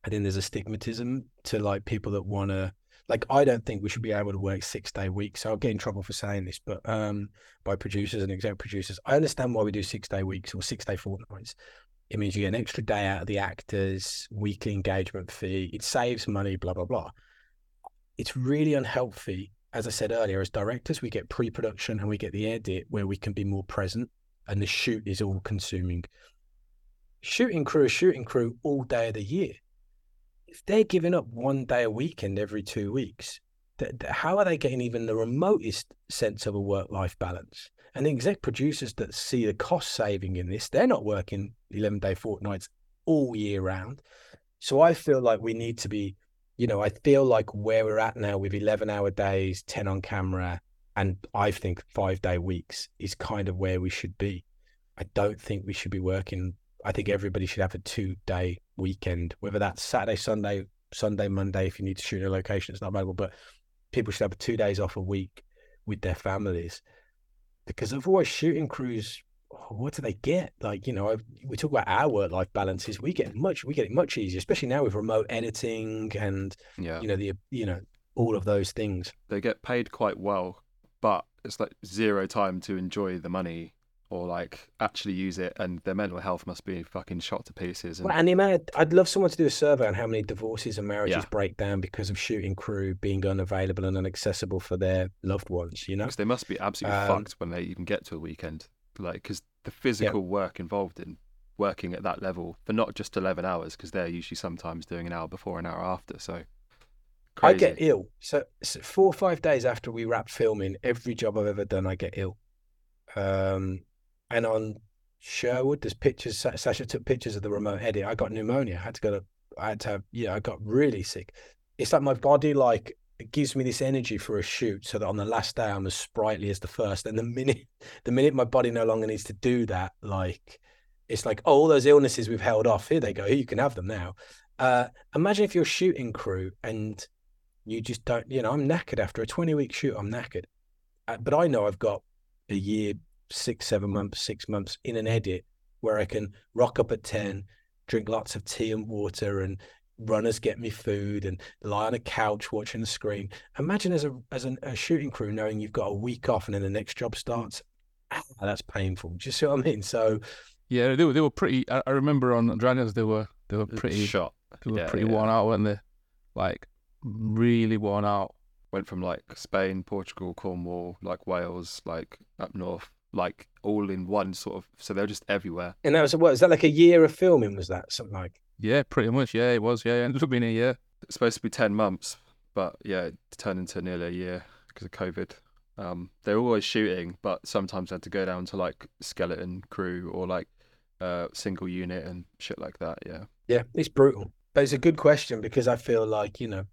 I think there's a stigmatism to like people that want to like I don't think we should be able to work six day weeks. So I'll get in trouble for saying this, but um, by producers and exec producers, I understand why we do six day weeks or six day fortnights. It means you get an extra day out of the actors, weekly engagement fee. It saves money, blah blah blah. It's really unhealthy. As I said earlier, as directors, we get pre-production and we get the edit where we can be more present, and the shoot is all consuming. Shooting crew shooting crew all day of the year if they're giving up one day a weekend every two weeks, th- th- how are they getting even the remotest sense of a work life balance? And the exec producers that see the cost saving in this, they're not working 11 day fortnights all year round. So I feel like we need to be, you know, I feel like where we're at now with 11 hour days, 10 on camera, and I think five day weeks is kind of where we should be. I don't think we should be working I think everybody should have a two day weekend, whether that's Saturday, Sunday, Sunday, Monday, if you need to shoot in a location, it's not available, but people should have two days off a week with their families. Because of otherwise shooting crews what do they get? Like you know we talk about our work life balances we get much we get it much easier especially now with remote editing and yeah. you know the you know all of those things. They get paid quite well but it's like zero time to enjoy the money or like actually use it and their mental health must be fucking shot to pieces and, well, and the amount i'd love someone to do a survey on how many divorces and marriages yeah. break down because of shooting crew being unavailable and inaccessible for their loved ones you know because they must be absolutely um, fucked when they even get to a weekend like because the physical yeah. work involved in working at that level for not just 11 hours because they're usually sometimes doing an hour before an hour after so Crazy. I get ill. So, so, four or five days after we wrap filming, every job I've ever done, I get ill. Um, and on Sherwood, there's pictures. Sasha took pictures of the remote edit. I got pneumonia. I had to go to. I had to have. Yeah, I got really sick. It's like my body like gives me this energy for a shoot, so that on the last day I'm as sprightly as the first. And the minute, the minute my body no longer needs to do that, like it's like oh, all those illnesses we've held off. Here they go. You can have them now. Uh, imagine if you're shooting crew and you just don't. You know, I'm knackered after a 20 week shoot. I'm knackered, uh, but I know I've got a year, six, seven months, six months in an edit where I can rock up at 10, drink lots of tea and water and runners get me food and lie on a couch watching the screen. Imagine as a as an, a shooting crew knowing you've got a week off and then the next job starts. Ah, that's painful. Do you see what I mean? So yeah, they were they were pretty. I, I remember on Dragons they were they were pretty shot. They were Yeah, pretty yeah. worn out, weren't they? Like really worn out. Went from like Spain, Portugal, Cornwall, like Wales, like up north, like all in one sort of. So they're just everywhere. and that was what is that like a year of filming? Was that something like? Yeah, pretty much. Yeah, it was. Yeah, it ended up being a year. It's supposed to be ten months, but yeah, it turned into nearly a year because of COVID. Um, they're always shooting, but sometimes they had to go down to like skeleton crew or like uh single unit and shit like that. Yeah. Yeah, it's brutal. But it's a good question because I feel like, you know,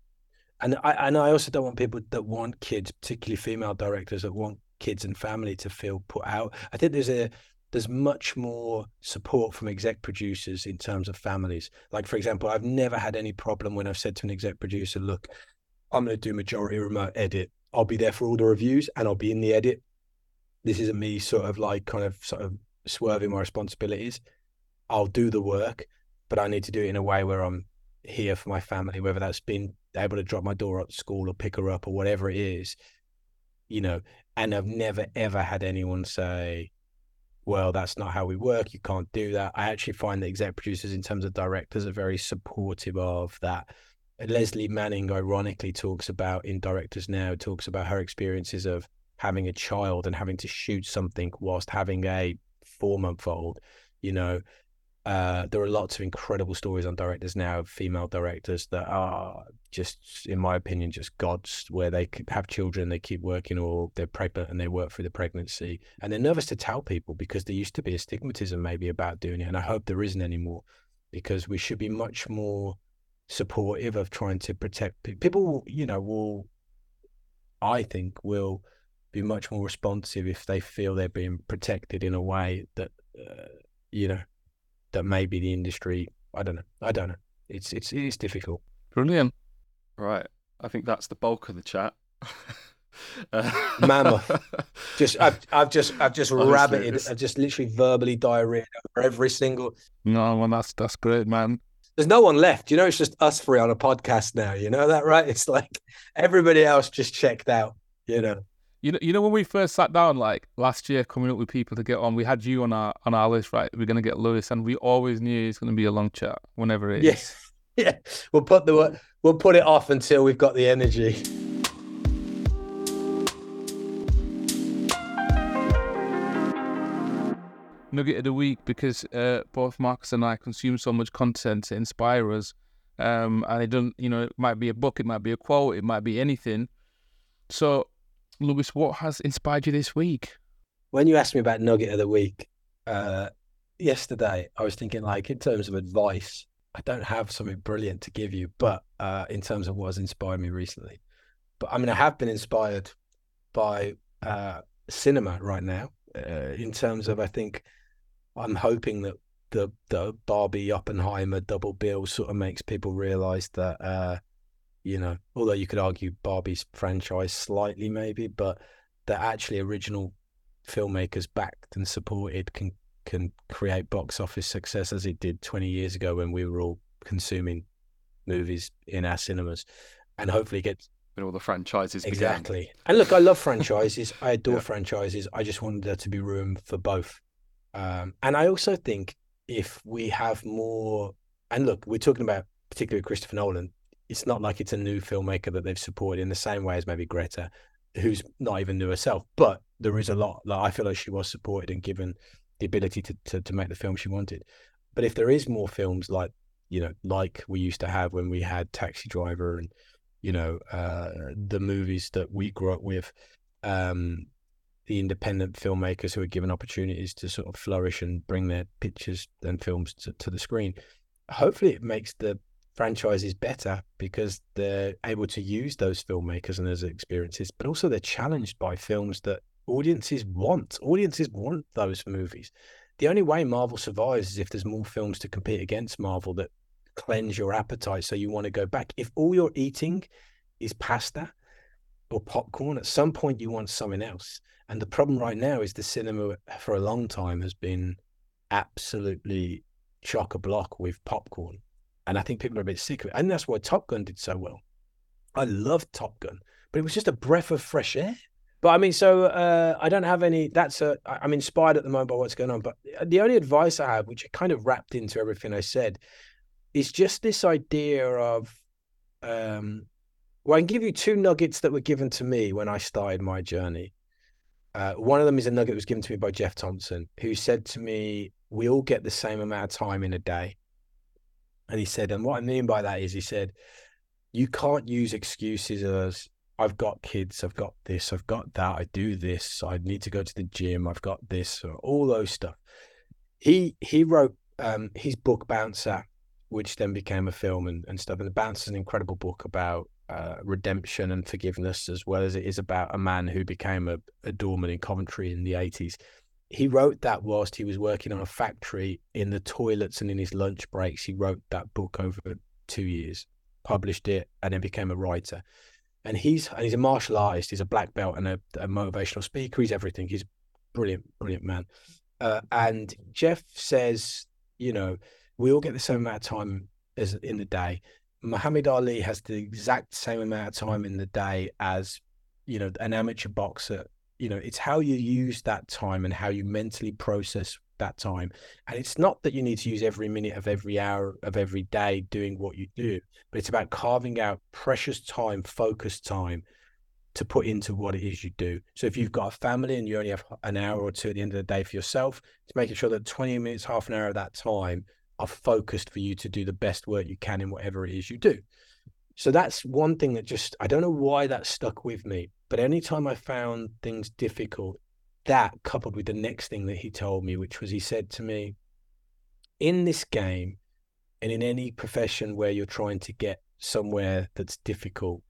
and I and I also don't want people that want kids, particularly female directors that want kids and family to feel put out. I think there's a there's much more support from exec producers in terms of families. Like for example, I've never had any problem when I've said to an exec producer, look, I'm gonna do majority remote edit. I'll be there for all the reviews and I'll be in the edit. This isn't me sort of like kind of sort of swerving my responsibilities. I'll do the work, but I need to do it in a way where I'm here for my family, whether that's been able to drop my daughter at school or pick her up or whatever it is, you know. And I've never ever had anyone say, well, that's not how we work. You can't do that. I actually find that exec producers, in terms of directors, are very supportive of that. Lesley Manville, ironically, talks about in Directors Now, talks about her experiences of having a child and having to shoot something whilst having a four month old. You know, uh, there are lots of incredible stories on directors now, female directors that are just, in my opinion, just gods, where they have children, they keep working, or they're pregnant and they work through the pregnancy, and they're nervous to tell people because there used to be a stigmatism maybe about doing it, and I hope there isn't anymore, because we should be much more supportive of trying to protect pe- people. You know, will I think will be much more responsive if they feel they're being protected in a way that uh, you know that maybe the industry I don't know I don't know it's it's it is difficult Brilliant. Right. I think that's the bulk of the chat. Uh, Mammoth. just I've I've just I've just Honestly, rabbited it's- I've just literally verbally diarrhea over every single No, well, that's that's great, man. there's no one left you know it's just us three on a podcast now you know that right it's like everybody else just checked out you know You know, you know when we first sat down, like last year, coming up with people to get on, we had you on our on our list, right? We're gonna get Lewis, and we always knew it's gonna be a long chat, whenever it is. yes yeah we'll put the we'll put it off until we've got the energy Nugget of the week because uh, both Marcus and I consume so much content to inspire us, um, and it doesn't, you know, it might be a book, it might be a quote, it might be anything. So, Lewis, what has inspired you this week? when you asked me about nugget of the week uh, yesterday, I was thinking like in terms of advice, I don't have something brilliant to give you, but uh, in terms of what has inspired me recently, but I mean, I have been inspired by uh, cinema right now. Uh, in terms of, I think I'm hoping that the the Barbie Oppenheimer double bill sort of makes people realize that uh, you know, although you could argue Barbie's franchise slightly maybe, but that actually original filmmakers backed and supported can can create box office success as it did 20 years ago when we were all consuming movies in our cinemas and hopefully get when all the franchises began. exactly and look i love franchises i adore Yeah. franchises i just wanted there to be room for both um, and i also think if we have more and look we're talking about particularly christopher nolan it's not like it's a new filmmaker that they've supported in the same way as maybe greta who's not even new herself but there is a lot like i feel like she was supported and given the ability to, to to make the film she wanted. But if there is more films like you know like we used to have when we had taxi driver and you know uh the movies that we grew up with um the independent filmmakers who are given opportunities to sort of flourish and bring their pictures and films to, to the screen hopefully it makes the franchises better because they're able to use those filmmakers and those experiences but also they're challenged by films that audiences want audiences want those movies the only way Marvel survives is if there's more films to compete against Marvel that cleanse your appetite so you want to go back. If all you're eating is pasta or popcorn, at some point you want something else. And the problem right now is the cinema for a long time has been absolutely chock a block with popcorn. And I think people are a bit sick of it. And that's why Top Gun did so well. I loved Top Gun, but it was just a breath of fresh air. But I mean, so uh, I don't have any. That's a. I'm inspired at the moment by what's going on. But the only advice I have, which I kind of wrapped into everything I said, is just this idea of. Um, well, I can give you two nuggets that were given to me when I started my journey. Uh, one of them is a nugget that was given to me by Jeff Thompson, who said to me, "We all get the same amount of time in a day." And he said, and what I mean by that is, he said, you can't use excuses as I've got kids, I've got this, I've got that, I do this, I need to go to the gym, I've got this, or all those stuff. He he wrote um, his book Bouncer, which then became a film and, and stuff. And the Bouncer is an incredible book about uh, redemption and forgiveness, as well as it is about a man who became a, a doorman in Coventry in the 80s. He wrote that whilst he was working on a factory in the toilets and in his lunch breaks. He wrote that book over two years, published it, and then became a writer and he's and he's a martial artist. He's a black belt and a, a motivational speaker. He's everything. He's brilliant, brilliant man. Uh, and Geoff says, you know, we all get the same amount of time as in the day. Muhammad Ali has the exact same amount of time in the day as, you know, an amateur boxer. You know, it's how you use that time and how you mentally process that time. And it's not that you need to use every minute of every hour of every day doing what you do, but it's about carving out precious time, focused time to put into what it is you do. So if you've got a family and you only have an hour or two at the end of the day for yourself, it's making sure that 20 minutes, half an hour of that time are focused for you to do the best work you can in whatever it is you do. So that's one thing that just, I don't know why that stuck with me, but anytime I found things difficult, that coupled with the next thing that he told me, which was he said to me, in this game and in any profession where you're trying to get somewhere that's difficult,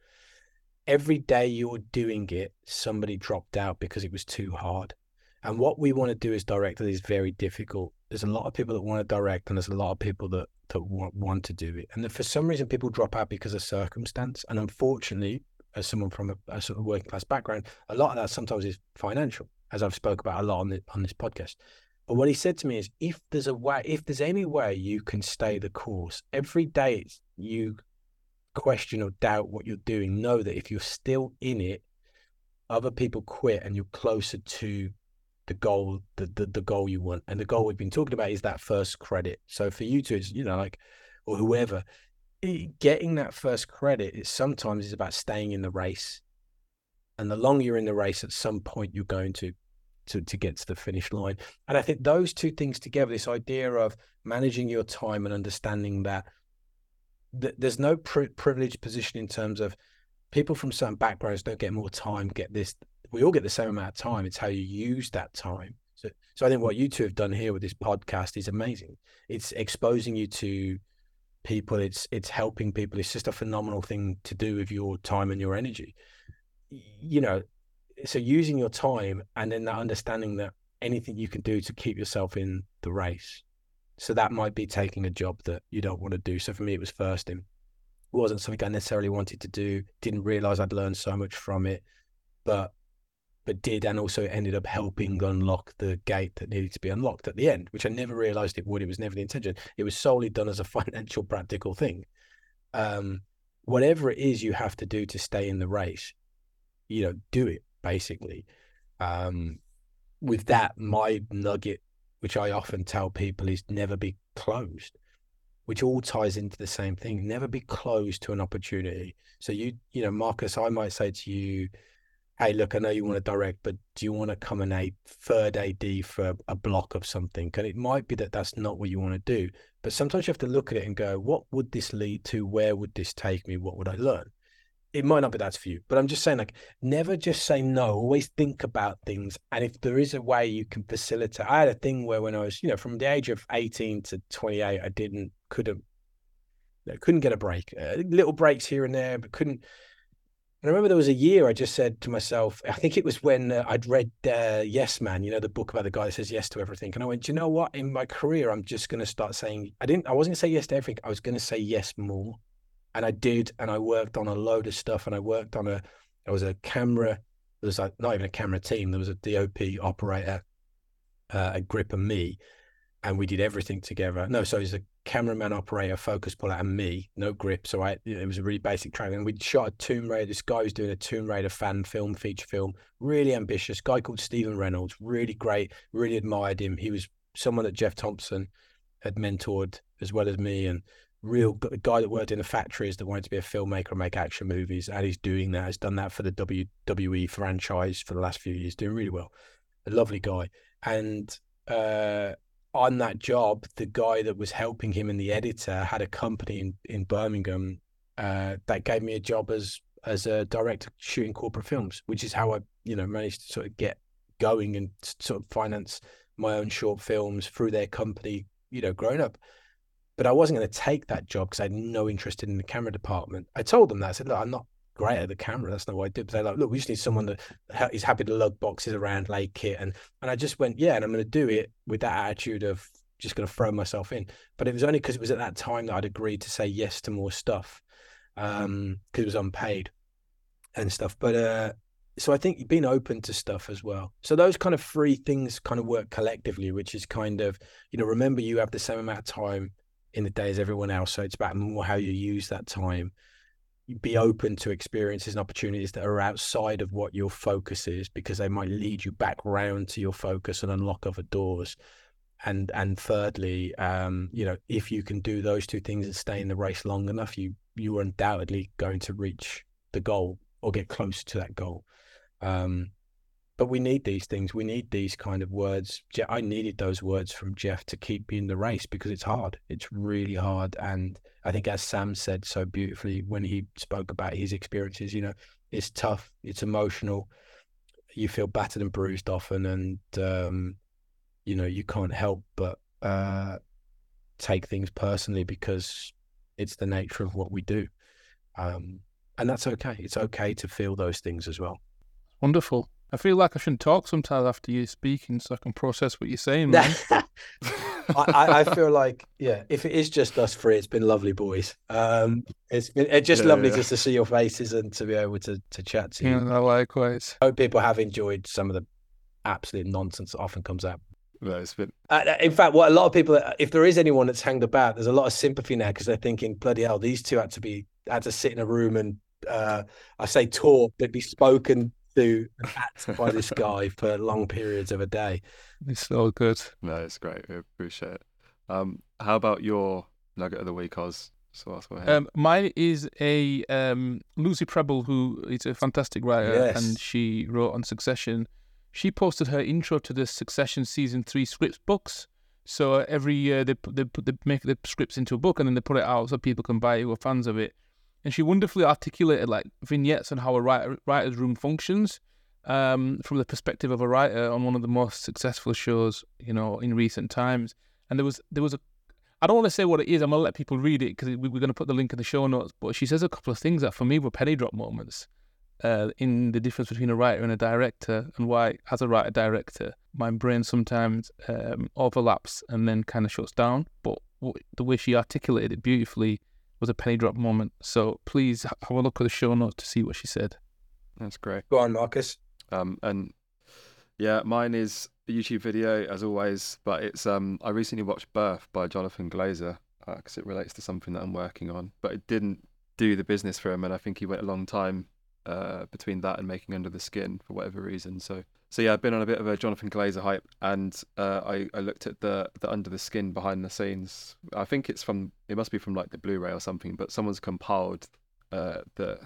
every day you're doing it, somebody dropped out because it was too hard. And what we want to do as directors is very difficult. There's a lot of people that want to direct, and there's a lot of people that that want, want to do it. And for some reason, people drop out because of circumstance. And unfortunately, as someone from a, a sort of working class background, a lot of that sometimes is financial as I've spoke about a lot on the, on this podcast. But what he said to me is, if there's a way, if there's any way you can stay the course, every day you question or doubt what you're doing, know that if you're still in it, other people quit and you're closer to the goal, the, the, the goal you want. And the goal we've been talking about is that first credit. So for you to, it's, you know, like, or whoever, getting that first credit is sometimes is about staying in the race and the longer you're in the race, at some point you're going to to to get to the finish line. And I think those two things together, this idea of managing your time and understanding that, that there's no pri- privileged position in terms of people from certain backgrounds don't get more time, get this. We all get the same amount of time. It's how you use that time. So, so I think what you two have done here with this podcast is amazing. It's exposing you to people. It's it's helping people. It's just a phenomenal thing to do with your time and your energy you know, so using your time and then that understanding that anything you can do to keep yourself in the race. So that might be taking a job that you don't want to do. So for me, it was firsting. It wasn't something I necessarily wanted to do. Didn't realize I'd learned so much from it, but but did, and also ended up helping unlock the gate that needed to be unlocked at the end, which I never realized it would. It was never the intention. It was solely done as a financial, practical thing. Um, whatever it is you have to do to stay in the race, you know, do it basically. Um, with that, my nugget, which I often tell people, is never be closed, which all ties into the same thing. Never be closed to an opportunity. So you, you know, Marcus, I might say to you, "Hey, look, I know you want to direct, but do you want to come in a third AD for a block of something?" And it might be that that's not what you want to do, but sometimes you have to look at it and go, "What would this lead to? Where would this take me? What would I learn?" it might not be that's for you, but I'm just saying, like, never just say no. Always think about things, and if there is a way you can facilitate. I had a thing where when I was, you know, from the age of 18 to 28, I didn't, couldn't, couldn't get a break. Uh, little breaks here and there, but couldn't. And I remember there was a year I just said to myself, I think it was when uh, I'd read uh, Yes Man, you know, the book about the guy that says yes to everything. And I went, you know what? In my career, I'm just going to start saying, I didn't, I wasn't going to say yes to everything. I was going to say yes more. And I did. And I worked on a load of stuff. And I worked on a, there was a camera, there was like not even a camera team, there was a DOP operator, uh, a grip and me. And we did everything together. No, so it was a cameraman, operator, focus puller, and me. No grip, so I it was a really basic training. And we shot a Tomb Raider. This guy was doing a Tomb Raider fan film, feature film, really ambitious. Guy called Stephen Reynolds, really great. Really admired him. He was someone that Geoff Thompson had mentored as well as me, and real guy that worked in the factories that wanted to be a filmmaker and make action movies, and he's doing that. He's done that for the WWE franchise for the last few years, doing really well. A lovely guy, and. Uh, on that job, the guy that was helping him and the editor had a company in, in Birmingham uh, that gave me a job as as a director shooting corporate films, which is how I, you know, managed to sort of get going and sort of finance my own short films through their company, you know, growing up. But I wasn't going to take that job because I had no interest in the camera department. I told them that. I said, look, I'm not great at the camera. That's not what I did. But they're like, look, we just need someone that is happy to lug boxes around, lay kit, and and I just went, yeah, and I'm going to do it with that attitude of just going to throw myself in. But it was only because it was at that time that I'd agreed to say yes to more stuff, um, because it was unpaid and stuff. But uh, so I think being open to stuff as well. So those kind of three things kind of work collectively, which is kind of you know remember you have the same amount of time in the day as everyone else, so it's about more how you use that time be open to experiences and opportunities that are outside of what your focus is because they might lead you back round to your focus and unlock other doors. And and thirdly um, you know if you can do those two things and stay in the race long enough you you are undoubtedly going to reach the goal or get close to that goal. Um, but we need these things. We need these kind of words. I needed those words from Geoff to keep me in the race because it's hard. It's really hard. And I think, as Sam said so beautifully when he spoke about his experiences, you know, it's tough, it's emotional. You feel battered and bruised often, and um, you know you can't help but uh, take things personally because it's the nature of what we do, um, and that's okay. It's okay to feel those things as well. Wonderful. I feel like I shouldn't talk sometimes after you speaking so I can process what you're saying. Man. I, I, feel like, yeah, if it is just us three, it's been lovely, boys. Um, it's been it's just yeah, lovely yeah. just to see your faces and to be able to, to chat to you. Yeah, likewise. I hope people have enjoyed some of the absolute nonsense that often comes out. No, it's been... Uh, uh, in fact, what a lot of people, if there is anyone that's hanged about, there's a lot of sympathy now because they're thinking, bloody hell, these two had to be had to sit in a room and uh, I say talk, but be spoken to act by this guy for long periods of a day. It's so good. No, it's great. We appreciate it. Um, how about your nugget of the week, Oz? So that's what um, mine is a um, Lucy Prebble, who is a fantastic writer, yes. and she wrote on Succession. She posted her intro to the Succession season three scripts books. So every year they they, put, they make the scripts into a book and then they put it out so people can buy it who are fans of it and she wonderfully articulated like vignettes on how a writer, writer's room functions um, from the perspective of a writer on one of the most successful shows, you know, in recent times. And there was there was a I don't want to say what it is. I'm gonna let people read it because we're gonna put the link in the show notes. But she says a couple of things that for me were penny drop moments uh, in the difference between a writer and a director, and why, as a writer director, my brain sometimes um, overlaps and then kind of shuts down. But the way she articulated it beautifully was a penny drop moment. So please have a look at the show notes to see what she said. That's great. Go on, Marcus. Um, and yeah, mine is a YouTube video as always, but it's um, I recently watched Birth by Jonathan Glazer because uh, it relates to something that I'm working on, but it didn't do the business for him, and I think he went a long time uh, between that and making Under the Skin for whatever reason. So so yeah, I've been on a bit of a Jonathan Glazer hype, and uh, I I looked at the the under the skin behind the scenes. I think it's from it must be from like the Blu-ray or something, but someone's compiled uh, the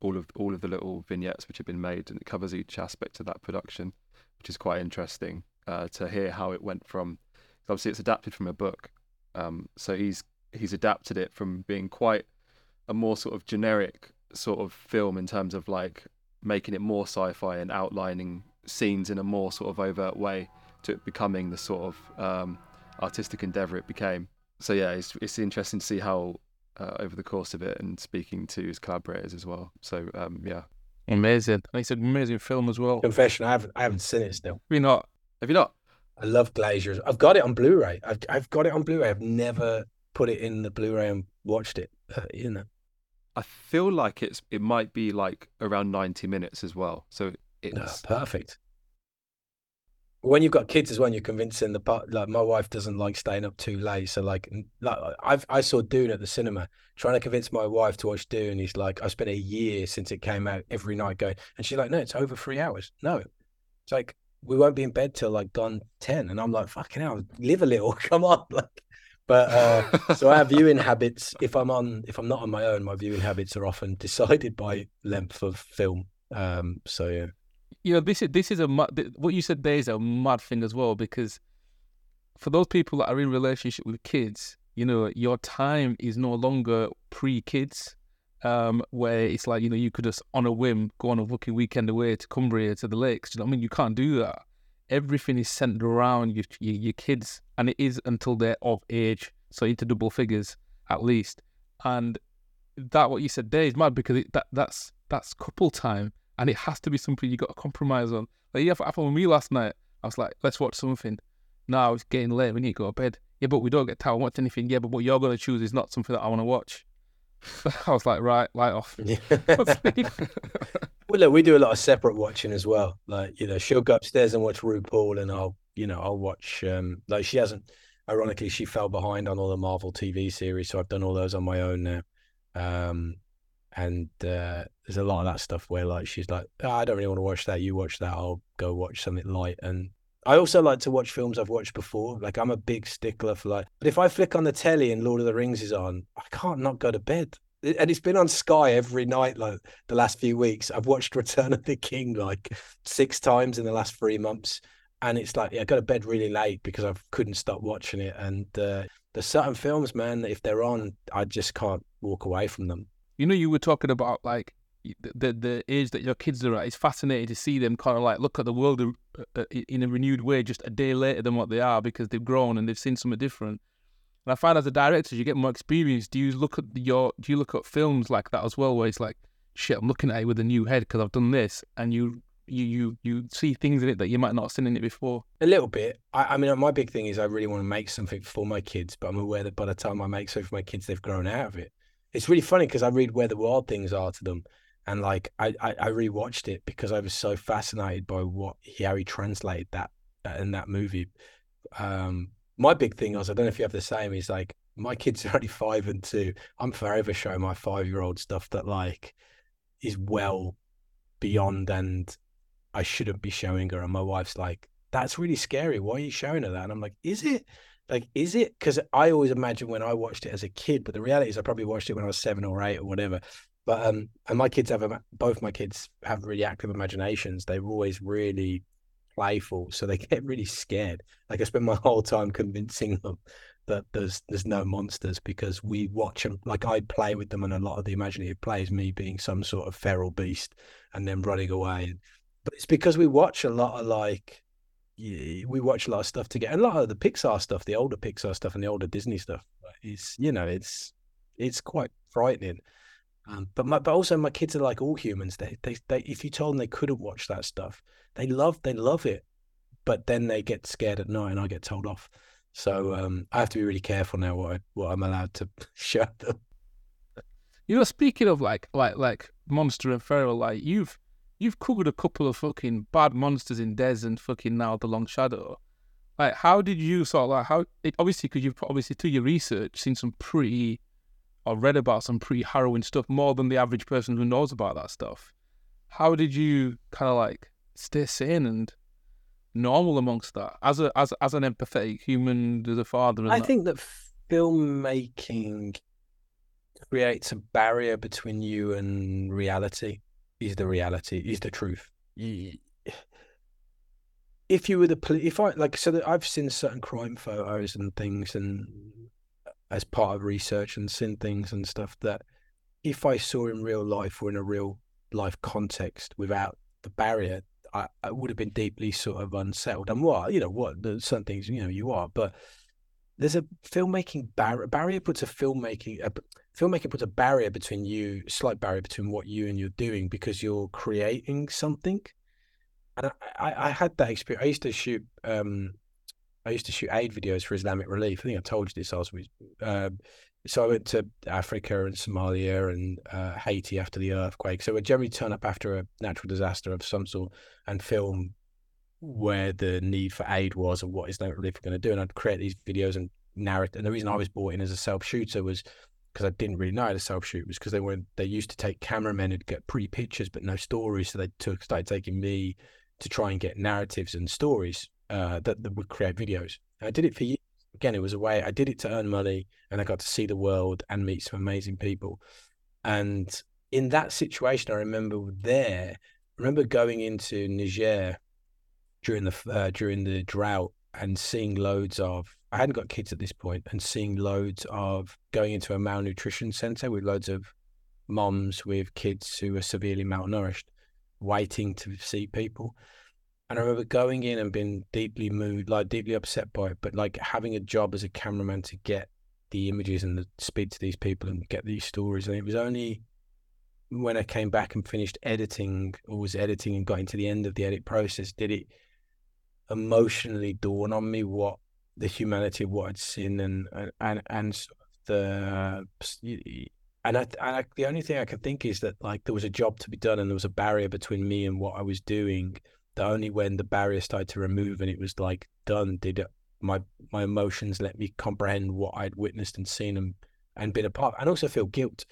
all of all of the little vignettes which have been made, and it covers each aspect of that production, which is quite interesting uh, to hear how it went from. Obviously, it's adapted from a book, um, so he's he's adapted it from being quite a more sort of generic sort of film in terms of like making it more sci-fi and outlining scenes in a more sort of overt way to it becoming the sort of um, artistic endeavor it became. So yeah, it's it's interesting to see how uh, over the course of it and speaking to his collaborators as well. So um, yeah, Amazing. And it's an amazing film as well. Confession, I haven't I haven't seen it still. We not. Have you not? I love Glazer's. I've got it on Blu-ray. I've I've got it on Blu-ray. I've never put it in the Blu-ray and watched it. Uh, you know, I feel like it's it might be like around ninety minutes as well. So it's No, perfect. When you've got kids as well, you're convincing the part. Like my wife doesn't like staying up too late, so like, like I've I saw Dune at the cinema. Trying to convince my wife to watch Dune, he's like, I spent a year since it came out every night going, and she's like, No, it's over three hours. No, it's like we won't be in bed till like gone ten, and I'm like, Fucking hell, live a little, come on, like. But uh, so our viewing habits. If I'm on, if I'm not on my own, my viewing habits are often decided by length of film. Um, so yeah. You know this is this is a what you said there is a mad thing as well because for those people that are in relationship with kids you know your time is no longer pre-kids um where it's like you know you could just on a whim go on a fucking weekend away to Cumbria to the lakes. Do you know what I mean? You can't do that. Everything is centered around your, your your kids and it is until they're of age so into double figures at least. And that what you said there is mad because it, that that's that's couple time and it has to be something you got to compromise on. Like yeah, happened with me last night. I was like, let's watch something. Now it's getting late. We need to go to bed. Yeah, but we don't get to watch anything. Yeah, but what you're going to choose is not something that I want to watch. I was like, right, light off. Well, look, we do a lot of separate watching as well. Like, you know, she'll go upstairs and watch RuPaul, and I'll, you know, I'll watch. um Like, she hasn't. Ironically, she fell behind on all the Marvel TV series, so I've done all those on my own now. Um And uh there's a lot of that stuff where, like, she's like, oh, "I don't really want to watch that. You watch that. I'll go watch something light." And I also like to watch films I've watched before. Like, I'm a big stickler for like. But if I flick on the telly and Lord of the Rings is on, I can't not go to bed. And it's been on Sky every night, like the last few weeks. I've watched Return of the King like six times in the last three months, and it's like yeah, I go to bed really late because I couldn't stop watching it. And uh, there's certain films, man, if they're on, I just can't walk away from them. You know, you were talking about like the the, age that your kids are at. It's fascinating to see them kind of like look at the world uh, uh, in a renewed way, just a day later than what they are because they've grown and they've seen something different. And I find as a director, you get more experience. Do you look at your do you look at films like that as well, where it's like, shit, I'm looking at it with a new head because I've done this, and you you you you see things in it that you might not have seen in it before. A little bit. I, I mean, my big thing is I really want to make something for my kids, but I'm aware that by the time I make something for my kids, they've grown out of it. It's really funny because I read where the wild things are to them, and like I, I I rewatched it because I was so fascinated by what he, how he translated that uh, in that movie. Um, my big thing was I don't know if you have the same. Is like my kids are only five and two. I'm forever showing my five year old stuff that like is well beyond and I shouldn't be showing her. And my wife's like, that's really scary. Why are you showing her that? And I'm like, is it? Like, is it? Because I always imagine when I watched it as a kid, but the reality is I probably watched it when I was seven or eight or whatever. But um, and my kids have both my kids have really active imaginations. They're always really playful, so they get really scared. Like I spend my whole time convincing them that there's there's no monsters because we watch them. Like I play with them, and a lot of the imaginative play is me being some sort of feral beast and then running away. But it's because we watch a lot of like we watch a lot of stuff together. A lot of the Pixar stuff, the older Pixar stuff and the older Disney stuff is, you know, it's it's quite frightening. Um, but my, but also my kids are like all humans. They, they they if you told them they couldn't watch that stuff, they love they love it. But then they get scared at night, and I get told off. So um, I have to be really careful now what I, what I'm allowed to show them. You know, speaking of like like like monster and feral, like you've you've covered a couple of fucking bad monsters in Des and fucking now the Long Shadow. Like, how did you sort of like how? It, obviously, because you've obviously through your research seen some pretty or read about some pretty harrowing stuff more than the average person who knows about that stuff. How did you kind of like stay sane and normal amongst that as a as as an empathetic human, as a father? I that? think that filmmaking creates a barrier between you and reality. Is the reality? Is the truth? If you were the poli- if I like so that I've seen certain crime photos and things and as part of research and seen things and stuff that if I saw in real life or in a real life context without the barrier, I, I would have been deeply sort of unsettled. And what you know, what certain things you know you are, but there's a filmmaking barrier. Barrier puts a filmmaking a filmmaking puts a barrier between you, slight barrier between what you and you're doing because you're creating something. And I, I, I had that experience. I used to shoot um, I used to shoot aid videos for Islamic Relief. I think I told you this. I was, uh, so I went to Africa and Somalia and uh, Haiti after the earthquake. So I generally turn up after a natural disaster of some sort and film where the need for aid was and what Islamic Relief were going to do. And I'd create these videos and narrate. And the reason I was brought in as a self shooter was because I didn't really know how to self shoot was because they were they used to take cameramen and get pretty pictures but no stories. So they took started taking me to try and get narratives and stories uh, that, that would create videos. I did it for years. Again, it was a way I did it to earn money, and I got to see the world and meet some amazing people. And in that situation, I remember there. I remember going into Niger during the uh, during the drought and seeing loads of. I hadn't got kids at this point, and seeing loads of going into a malnutrition center with loads of moms with kids who are severely malnourished, waiting to see people. And I remember going in and being deeply moved, like deeply upset by it, but like having a job as a cameraman to get the images and the speak to these people and get these stories. And it was only when I came back and finished editing or was editing and got into the end of the edit process, did it emotionally dawn on me what the humanity of what I'd seen and and and the and I, and I, the only thing I can think is that like there was a job to be done and there was a barrier between me and what I was doing that only when the barrier started to remove and it was like done did it, my my emotions let me comprehend what I'd witnessed and seen and and been a part and also feel guilt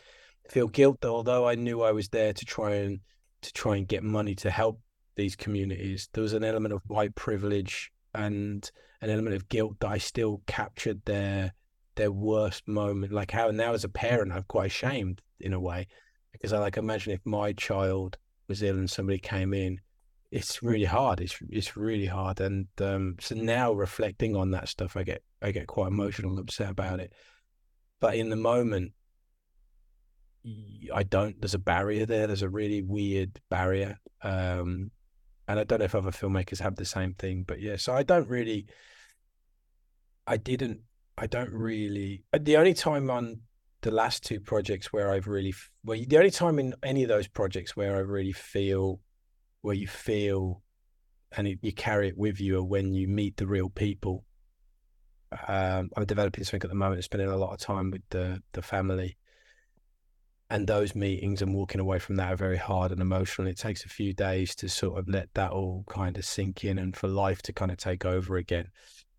feel guilt that although I knew I was there to try and to try and get money to help these communities there was an element of white privilege and an element of guilt that I still captured their their worst moment. Like how now as a parent I'm quite ashamed in a way because I like imagine if my child was ill and somebody came in it's really hard. It's it's really hard, and um, so now reflecting on that stuff, I get I get quite emotional and upset about it. But in the moment, I don't. There's a barrier there. There's a really weird barrier, um, and I don't know if other filmmakers have the same thing. But yeah, so I don't really. I didn't. I don't really. Uh, the only time on the last two projects where I've really, well, the only time in any of those projects where I really feel where you feel and it, you carry it with you when you meet the real people. Um, I'm developing something at the moment, spending a lot of time with the the family. And those meetings and walking away from that are very hard and emotional. It takes a few days to sort of let that all kind of sink in and for life to kind of take over again.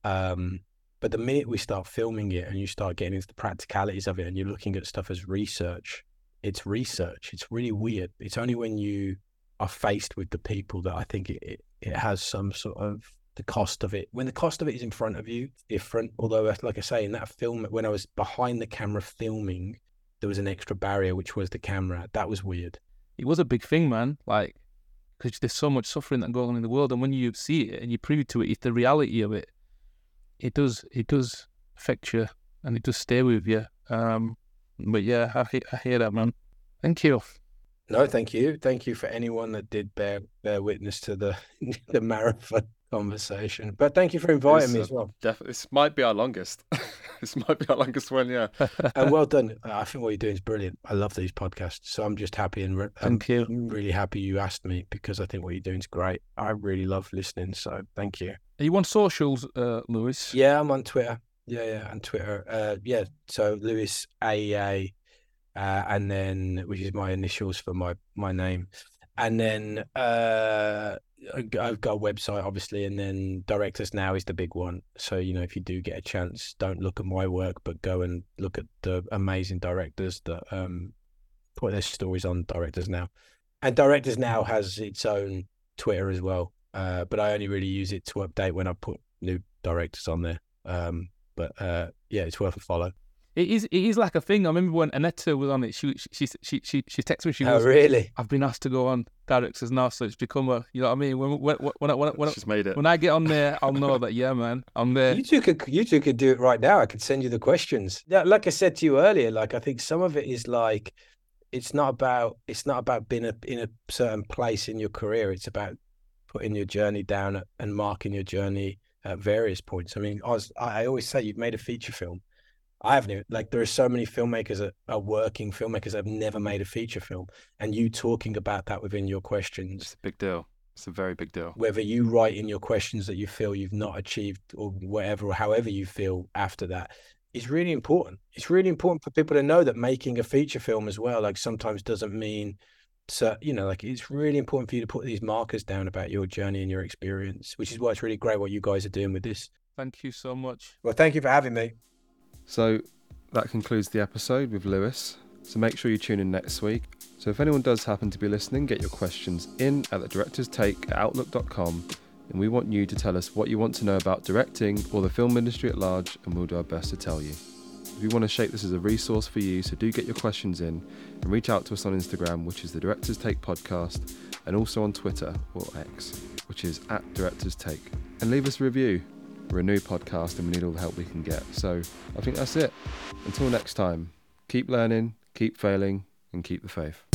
Um, but the minute we start filming it and you start getting into the practicalities of it and you're looking at stuff as research, it's research. It's really weird. It's only when you are faced with the people that I think it, it, it has some sort of the cost of it. When the cost of it is in front of you, different. Although, like I say, in that film, when I was behind the camera filming, there was an extra barrier, which was the camera. That was weird. It was a big thing, man. Like, because there's so much suffering that goes on in the world, and when you see it and you privy to it, it's the reality of it. It does, it does affect you, and it does stay with you. Um, but yeah, I, I hear that, man. Thank you. No, thank you. Thank you for anyone that did bear bear witness to the the marathon conversation. But thank you for inviting me as well. Definitely, this might be our longest. this might be our longest one, yeah. and well done. I think what you're doing is brilliant. I love these podcasts, so I'm just happy and re- thank you. really happy you asked me because I think what you're doing is great. I really love listening, so thank you. Are you on socials, uh, Lewis? Yeah, I'm on Twitter. Yeah, yeah, on Twitter. Uh, yeah, so Lewis AEA uh, and then which is my initials for my my name, and then uh, I've got a website obviously, and then Directors Now is the big one. So you know, if you do get a chance, don't look at my work, but go and look at the amazing directors that um, put their stories on Directors Now, and Directors Now has its own Twitter as well. Uh, but I only really use it to update when I put new directors on there. Um, but uh, yeah, it's worth a follow. It is. It is like a thing. I remember when Aneta was on it. She she she she she texted me. She oh, was. really? I've been asked to go on directors now, so it's become a. You know what I mean? When when when I, when, when, She's made it. When I get on there, I'll know that. Yeah, man, I'm there. You two could you two could do it right now. I could send you the questions. Yeah, like I said to you earlier, like I think some of it is like, it's not about it's not about being a, in a certain place in your career. It's about putting your journey down and marking your journey at various points. I mean, I was I always say you've made a feature film. I haven't even, like there are so many filmmakers that are working filmmakers that have never made a feature film, and you talking about that within your questions. It's a big deal. It's a very big deal. Whether you write in your questions that you feel you've not achieved or whatever, or however you feel after that, is really important. It's really important for people to know that making a feature film as well, like sometimes doesn't mean so you know like it's really important for you to put these markers down about your journey and your experience which is why it's really great what you guys are doing with this Thank you so much. well thank you for having me So that concludes the episode with Lewis. So make sure you tune in next week. So if anyone does happen to be listening, get your questions in at the director's take at outlook.com. And we want you to tell us what you want to know about directing or the film industry at large, and we'll do our best to tell you. If you want to shape this as a resource for you, so do get your questions in and reach out to us on Instagram, which is the Director's Take Podcast, and also on Twitter or X, which is at Director's Take. And leave us a review. We're a new podcast and we need all the help we can get. So I think that's it. Until next time, keep learning, keep failing, and keep the faith.